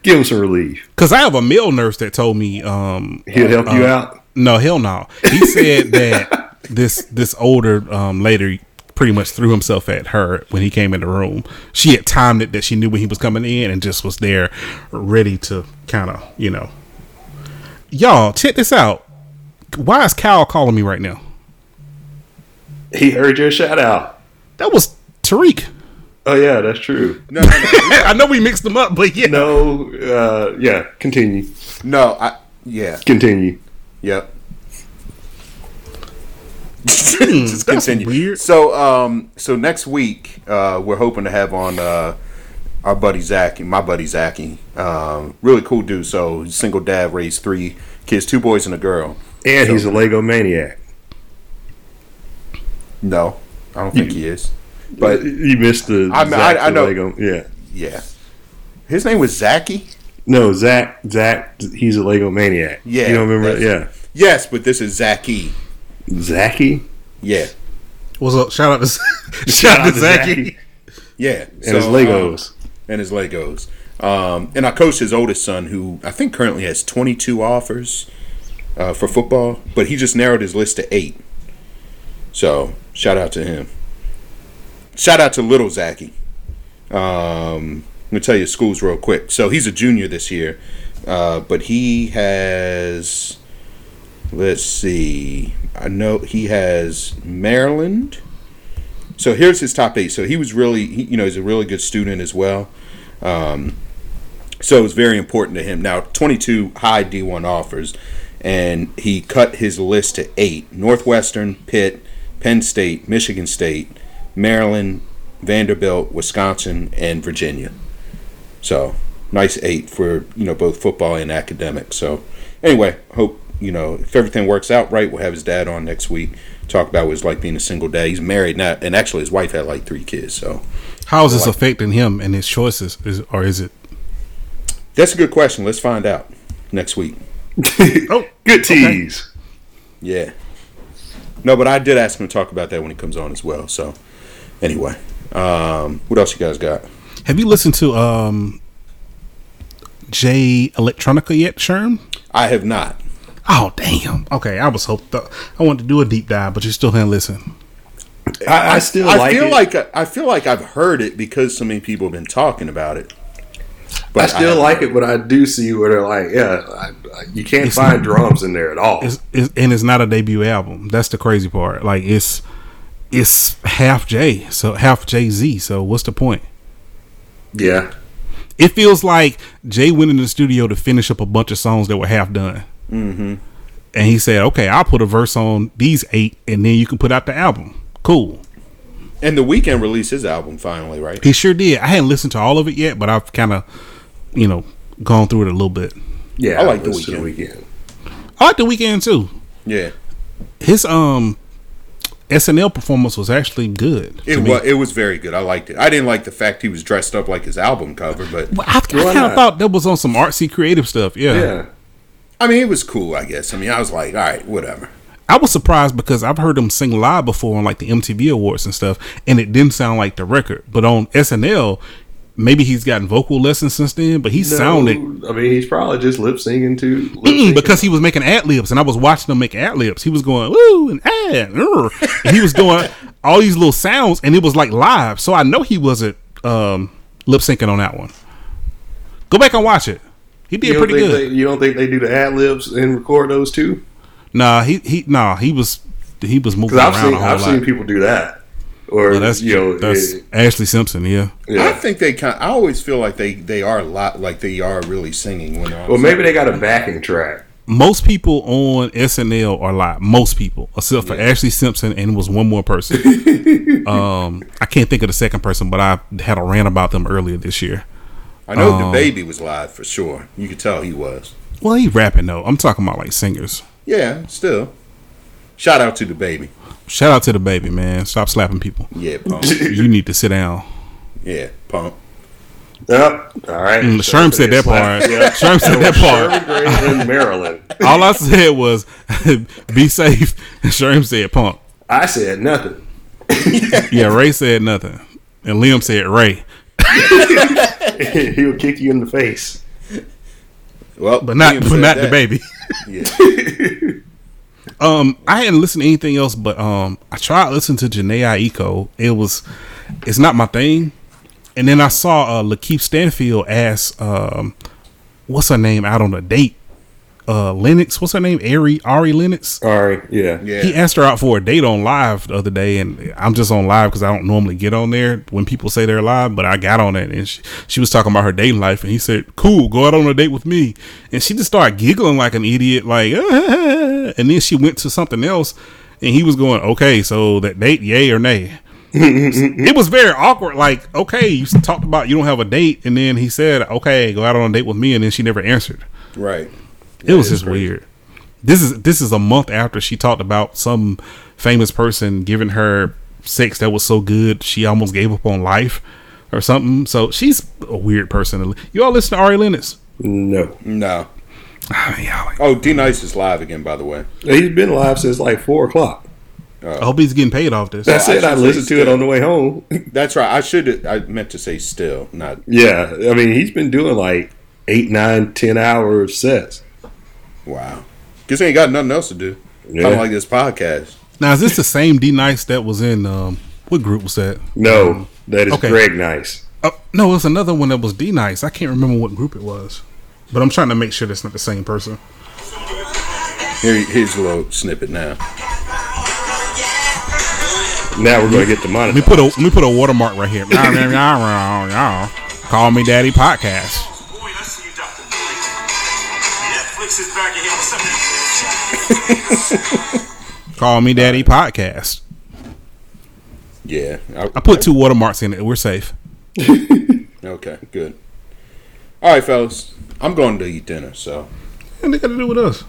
Give them some relief. Cause I have a male nurse that told me, um, He'll help you out. no, hell no. He said that this this older um, lady pretty much threw himself at her when he came in the room. She had timed it that she knew when he was coming in and just was there, ready to kind of, you know. Y'all, check this out. Why is Cal calling me right now? He heard your shout out. That was Tariq. Oh yeah, that's true. No, no, no. I know we mixed them up, but yeah. No, uh, yeah. Continue. no I, yeah. Continue. Yep. Hmm, Just that's continue. weird. So, um, so next week, uh, we're hoping to have on uh, our buddy Zach, my buddy Zachy. Um, really cool dude. So, single dad, raised three kids, two boys and a girl. And he's a Lego maniac. No, I don't think he is. But you missed the. I mean, Zach I- I know. Lego. Yeah. yeah, his name was Zachy. No, Zach. Zach. He's a Lego maniac. Yeah, You don't remember? that's- Yeah. Yes, but this is Zachy. Zachy. Yeah, What's up? Shout out to shout out to Zachy. yeah. and his Legos. um, and his Legos. Um, and I coach his oldest son, who I think currently has 22 offers uh, for football, but he just narrowed his list to eight. So shout out to him. Shout out to little Zachy. Um, let me tell you schools real quick. So he's a junior this year, uh, but he has. Let's see. I know he has Maryland. So here's his top eight. So he was really, he, you know, he's a really good student as well. Um, so it's very important to him. Now, 22 high D1 offers, and he cut his list to eight Northwestern, Pitt, Penn State, Michigan State, Maryland, Vanderbilt, Wisconsin, and Virginia. So nice eight for, you know, both football and academics. So anyway, hope, you know, if everything works out right, we'll have his dad on next week. Talk about what it's like being a single dad. He's married now, and actually his wife had like three kids. So How is this affecting him and his choices? Is, or is it? that's a good question. Let's find out next week. Oh, Good tease. Yeah. No, but I did ask him to talk about that when he comes on as well. So, anyway, um, what else you guys got? have you listened to um, Jay Electronica yet, Sherm? I have not. Oh damn. Okay, I was hoped I wanted to do a deep dive, but you still haven't listened. I, I still I like feel it. like I feel like I've heard it because so many people have been talking about it. I still haven't. like it, but I do see where they're like, yeah, I, I, you can't It's find drums in there at all. It's, it's and it's not a debut album. That's the crazy part. Like it's it's half J, so half Jay Z. So what's the point? Yeah, It feels like Jay went in the studio to finish up a bunch of songs that were half done. Mm-hmm. And he said, "Okay, I'll put a verse on these eight, and then you can put out the album." Cool. And the Weeknd released his album finally, right? He sure did. I hadn't listened to all of it yet, but I've kind of, you know, gone through it a little bit. yeah. I like The Weeknd. to Weeknd. I like the Weeknd too. Yeah, His um SNL performance was actually good. it to me. was. It was very good. I liked it. I didn't like the fact he was dressed up like his album cover, but Well, I, I kind of thought that was on some artsy creative stuff. Yeah. Yeah, I mean, it was cool. I guess. I mean, I was like, all right, whatever. I was surprised because I've heard him sing live before on like the MTV Awards and stuff, and it didn't sound like the record. But on SNL, maybe he's gotten vocal lessons since then, but he sounded I mean, he's probably just lip singing to because he was making ad libs, and I was watching him make ad libs. He was going woo and ah, er. and he was doing all these little sounds, and it was like live. So I know he wasn't um, lip syncing on that one. Go back and watch it. He did pretty good. They, you don't think they do the ad libs and record those too? nah, he he nah, he was he was moving around I've seen a whole I've lot. seen people do that, or Well, that's you know, that's it- Ashlee Simpson. Yeah. I think they kind. I always feel like they they are a lot like they are really singing when. they're Well, maybe they got a backing track. Most people on SNL are live. Most people, except for Ashlee Simpson, and it was one more person. um, I can't think of the second person, but I had a rant about them earlier this year. I know Um, DaBaby was live for sure. You could tell he was. Well, he rapping though. I'm talking about like singers. Yeah, still. Shout out to DaBaby. Shout out to DaBaby, man. Stop slapping people. Yeah, pump. You need to sit down. yeah, pump. Yep. All right. Mm, Sherm said that part. Yeah. Sherm said that part. In Maryland. All I said was, "Be safe." Sherm said, "Pump." I said nothing. Yeah, Ray said nothing, and Liam said, "Ray." He'll kick you in the face. Well, but not but not that. DaBaby. Yeah. Um, I hadn't listened to anything else, but um, I tried listening to Jhené Aiko. It was, it's not my thing. And then I saw uh, Lakeith Stanfield ask, um, what's her name, out on a date uh Lennox. What's her name? Ari Ari Lennox. Ari, yeah, Yeah. He asked her out for a date on live the other day, and I'm just on live because I don't normally get on there when people say they're live, but I got on it, and she, she was talking about her dating life, and he said, "Cool, go out on a date with me," and she just started giggling like an idiot, like, and then she went to something else, and he was going, "Okay, so that date, yay or nay?" it was very awkward. Like, okay, you talked about you don't have a date, and then he said, "Okay, go out on a date with me," and then she never answered. Right. It was just crazy. weird. This is this is a month after she talked about some famous person giving her sex that was so good she almost gave up on life or something. So she's a weird person. You all listen to Ari Lennox? no, No. Ah, I, mean, y'all- Oh, D Nice is live again, by the way. he's been live since like four o'clock. Oh. I hope he's getting paid off this. That's I it. I should listened say to it on the way home. That's right. I should. I meant to say still, not. yeah, I mean, he's been doing like eight, nine, ten hour sets. Wow. Guess he ain't got nothing else to do. Yeah. Kind of like this podcast. Now is this the same D Nice that was in um, what group was that? No, that is Okay. Greg Nice. Oh, no, it's another one that was D Nice. I can't remember what group it was, but I'm trying to make sure that's not the same person. Here, here's a little snippet now. Now we're going to get the Let money. me put a let me put a watermark right here. Call me Daddy podcast. Boy, Call me Daddy podcast. Yeah. I, I put two watermarks in it. We're safe. Okay, good. All right, fellas. I'm going to eat dinner, so And they got to do with us.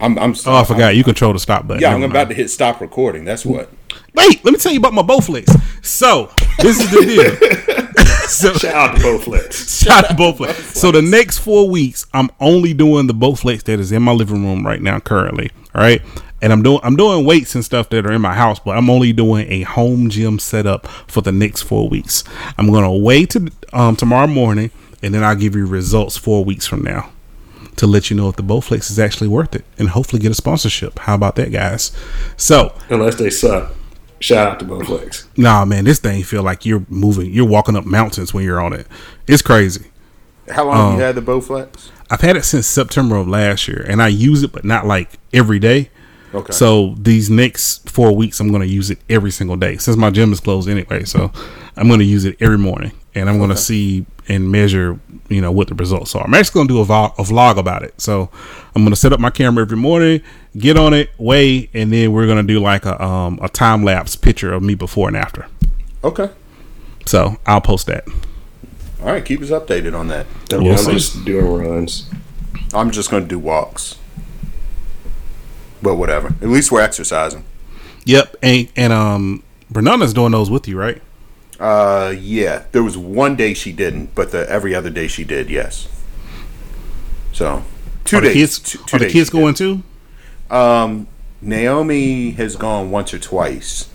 I'm. I'm Oh, I forgot. You control the stop button. Yeah, I'm about to hit stop recording. That's what. Wait, let me tell you about my Bowflex. So this is the deal. so Shout out to Bowflex. Shout out to Bowflex. So the next four weeks, I'm only doing the Bowflex that is in my living room right now, currently. All right, and I'm doing I'm doing weights and stuff that are in my house, but I'm only doing a home gym setup for the next four weeks. I'm gonna wait to um, tomorrow morning, and then I'll give you results four weeks from now to let you know if the Bowflex is actually worth it, and hopefully get a sponsorship. How about that, guys? So Unless they suck. Shout out to Bowflex. Nah, man, this thing feel like you're moving. You're walking up mountains when you're on it. It's crazy. How long Um, have you had the Bowflex? I've had it since September of last year, and I use it, but not like every day. Okay. So these next four weeks, I'm going to use it every single day since my gym is closed anyway. So I'm going to use it every morning, and I'm going to see and measure, you know, what the results are. I'm actually going to do a, vo- a vlog about it. So I'm going to set up my camera every morning, get on it, weigh, and then we're going to do like a um, a time lapse picture of me before and after. Okay. So I'll post that. All right. Keep us updated on that. I'm We'll just doing runs. I'm just going to do walks. But whatever. At least we're exercising. Yep, and and um, Bernarda's doing those with you, right? Uh, yeah. There was one day she didn't, but the every other day she did. Yes. So two are the days. kids, two, two are the days kids she did. going too? Um, Naomi has gone once or twice,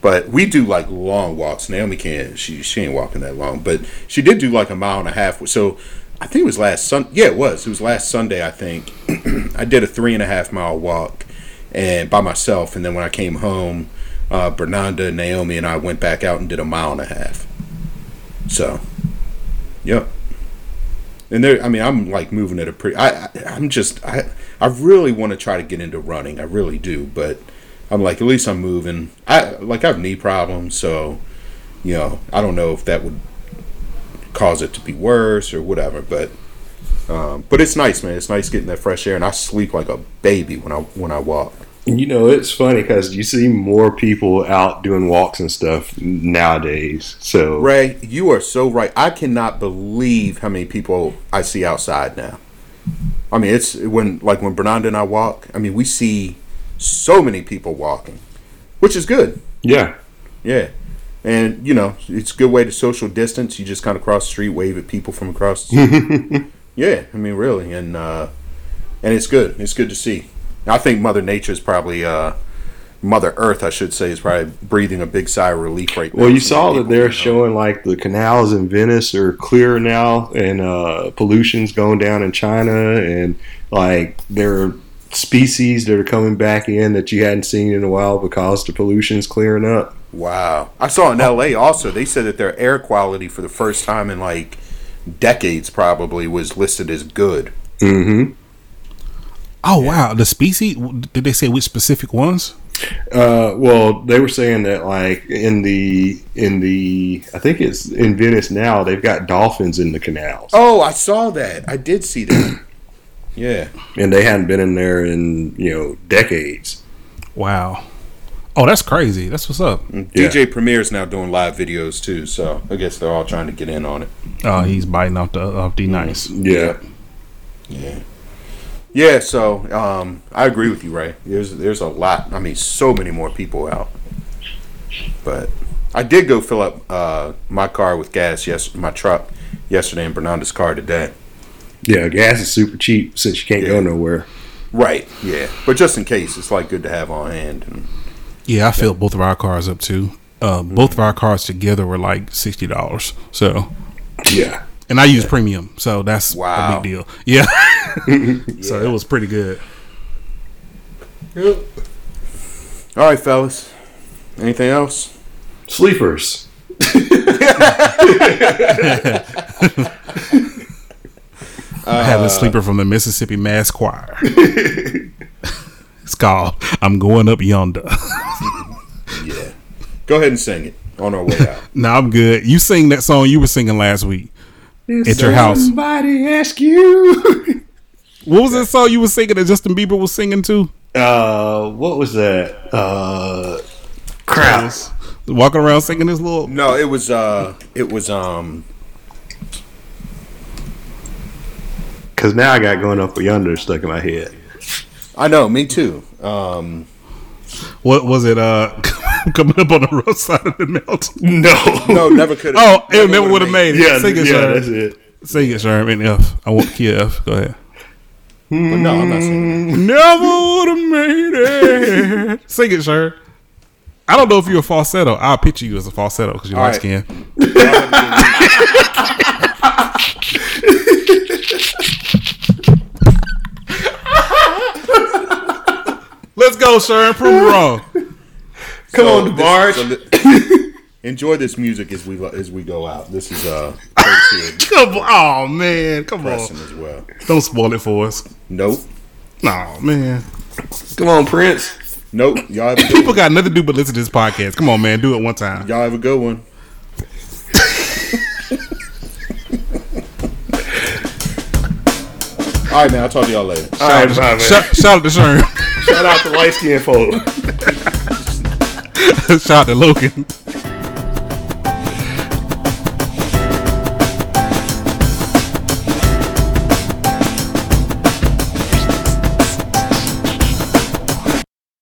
but we do like long walks. Naomi can't; she she ain't walking that long, but she did do like a mile and a half. So I think it was last Sun. Yeah, it was. It was last Sunday. I think I did a three and a half mile walk, and by myself. And then when I came home, uh, Bernanda, Naomi, and I went back out and did a mile and a half. So, yep. And there, I mean, I'm like moving at a pretty. I, I I'm just I I really want to try to get into running. I really do, but I'm like at least I'm moving. I like I have knee problems, so you know I don't know if that would cause it to be worse or whatever. But um, but it's nice, man. It's nice getting that fresh air, and I sleep like a baby when I when I walk. You know, it's funny because you see more people out doing walks and stuff nowadays. So Ray, you are so right. I cannot believe how many people I see outside now. I mean, it's when like when Bernardo and I walk. I mean, we see so many people walking, which is good. yeah, Yeah, and you know, it's a good way to social distance. You just kind of cross the street, wave at people from across. The street. yeah, I mean, really, and uh, and it's good. It's good to see. I think Mother Nature is probably uh, Mother Earth, I should say, is probably breathing a big sigh of relief right now. Well, you saw that they're showing like the canals in Venice are clear now, and uh, pollution's going down in China, and like there are species that are coming back in that you hadn't seen in a while because the pollution's clearing up. Wow. I saw in LA also, they said that their air quality for the first time in like decades probably was listed as good. Mm-hmm. Oh wow, the species. Did they say which specific ones? Uh, well, they were saying that like in the in the I think it's in Venice now they've got dolphins in the canals, Oh, I saw that. I did see that. Yeah. and they hadn't been in there in you know decades. Wow. Oh, that's crazy. That's what's up. DJ Premier's now doing live videos too, so I guess they're all trying to get in on it. Oh, he's biting off the off the nice. Yeah, Yeah. Yeah, so um, I agree with you, Ray. There's there's a lot. I mean, so many more people out. But I did go fill up uh, my car with gas. Yes, my truck yesterday, and Bernardo's car today. Yeah. Gas is super cheap since you can't Yeah. go nowhere. Right. Yeah. But just in case, it's like good to have on hand. And Yeah, I filled both of our cars up too. Uh, both of our cars together were like sixty dollars. So, Yeah, and I use premium, so that's a big deal. Yeah. So it was pretty good. Yep. all right, fellas. Anything else? sleepers. I have a sleeper from the Mississippi Mass Choir. it's called "I'm Going Up Yonder." Yeah. Go ahead and sing it on our way out. no, I'm good. You sing that song you were singing last week at your house. Somebody ask you. What was that song you were singing that Justin Bieber was singing to? uh, what was that? Uh, crap. Walking around singing this little. no, it was uh, it was um, Because now I got going up for yonder stuck in my head. I know, me too. Um, What was it? Uh, coming up on the rough side of the mountain. No, no, never could. Oh, it never would have made it. yeah, sing it, yeah, Sherm. that's it. Sing it, Sherm. In F. I want key F. Go ahead. But no, I'm not singing. Never would have made it. Sing it, Sherm. I don't know if you're a falsetto. I'll picture you as a falsetto because you're All light right. skin. Let's go, Sherm. Prove me wrong. Come on, this- DeBarge. so thi- enjoy this music as we as we go out. This is uh, Come on. Oh, man. Come on. as well. Don't spoil it for us. Nope, Oh, man. Come on, Prince. nope. Y'all have a good People one. got nothing to do but listen to this podcast. Come on, man. Do it one time. Y'all have a good one. All right, man. I'll talk to y'all later. All right, bye, man. Shout, shout out to Sherm. Shout out to light skin folk. shout out to Logan.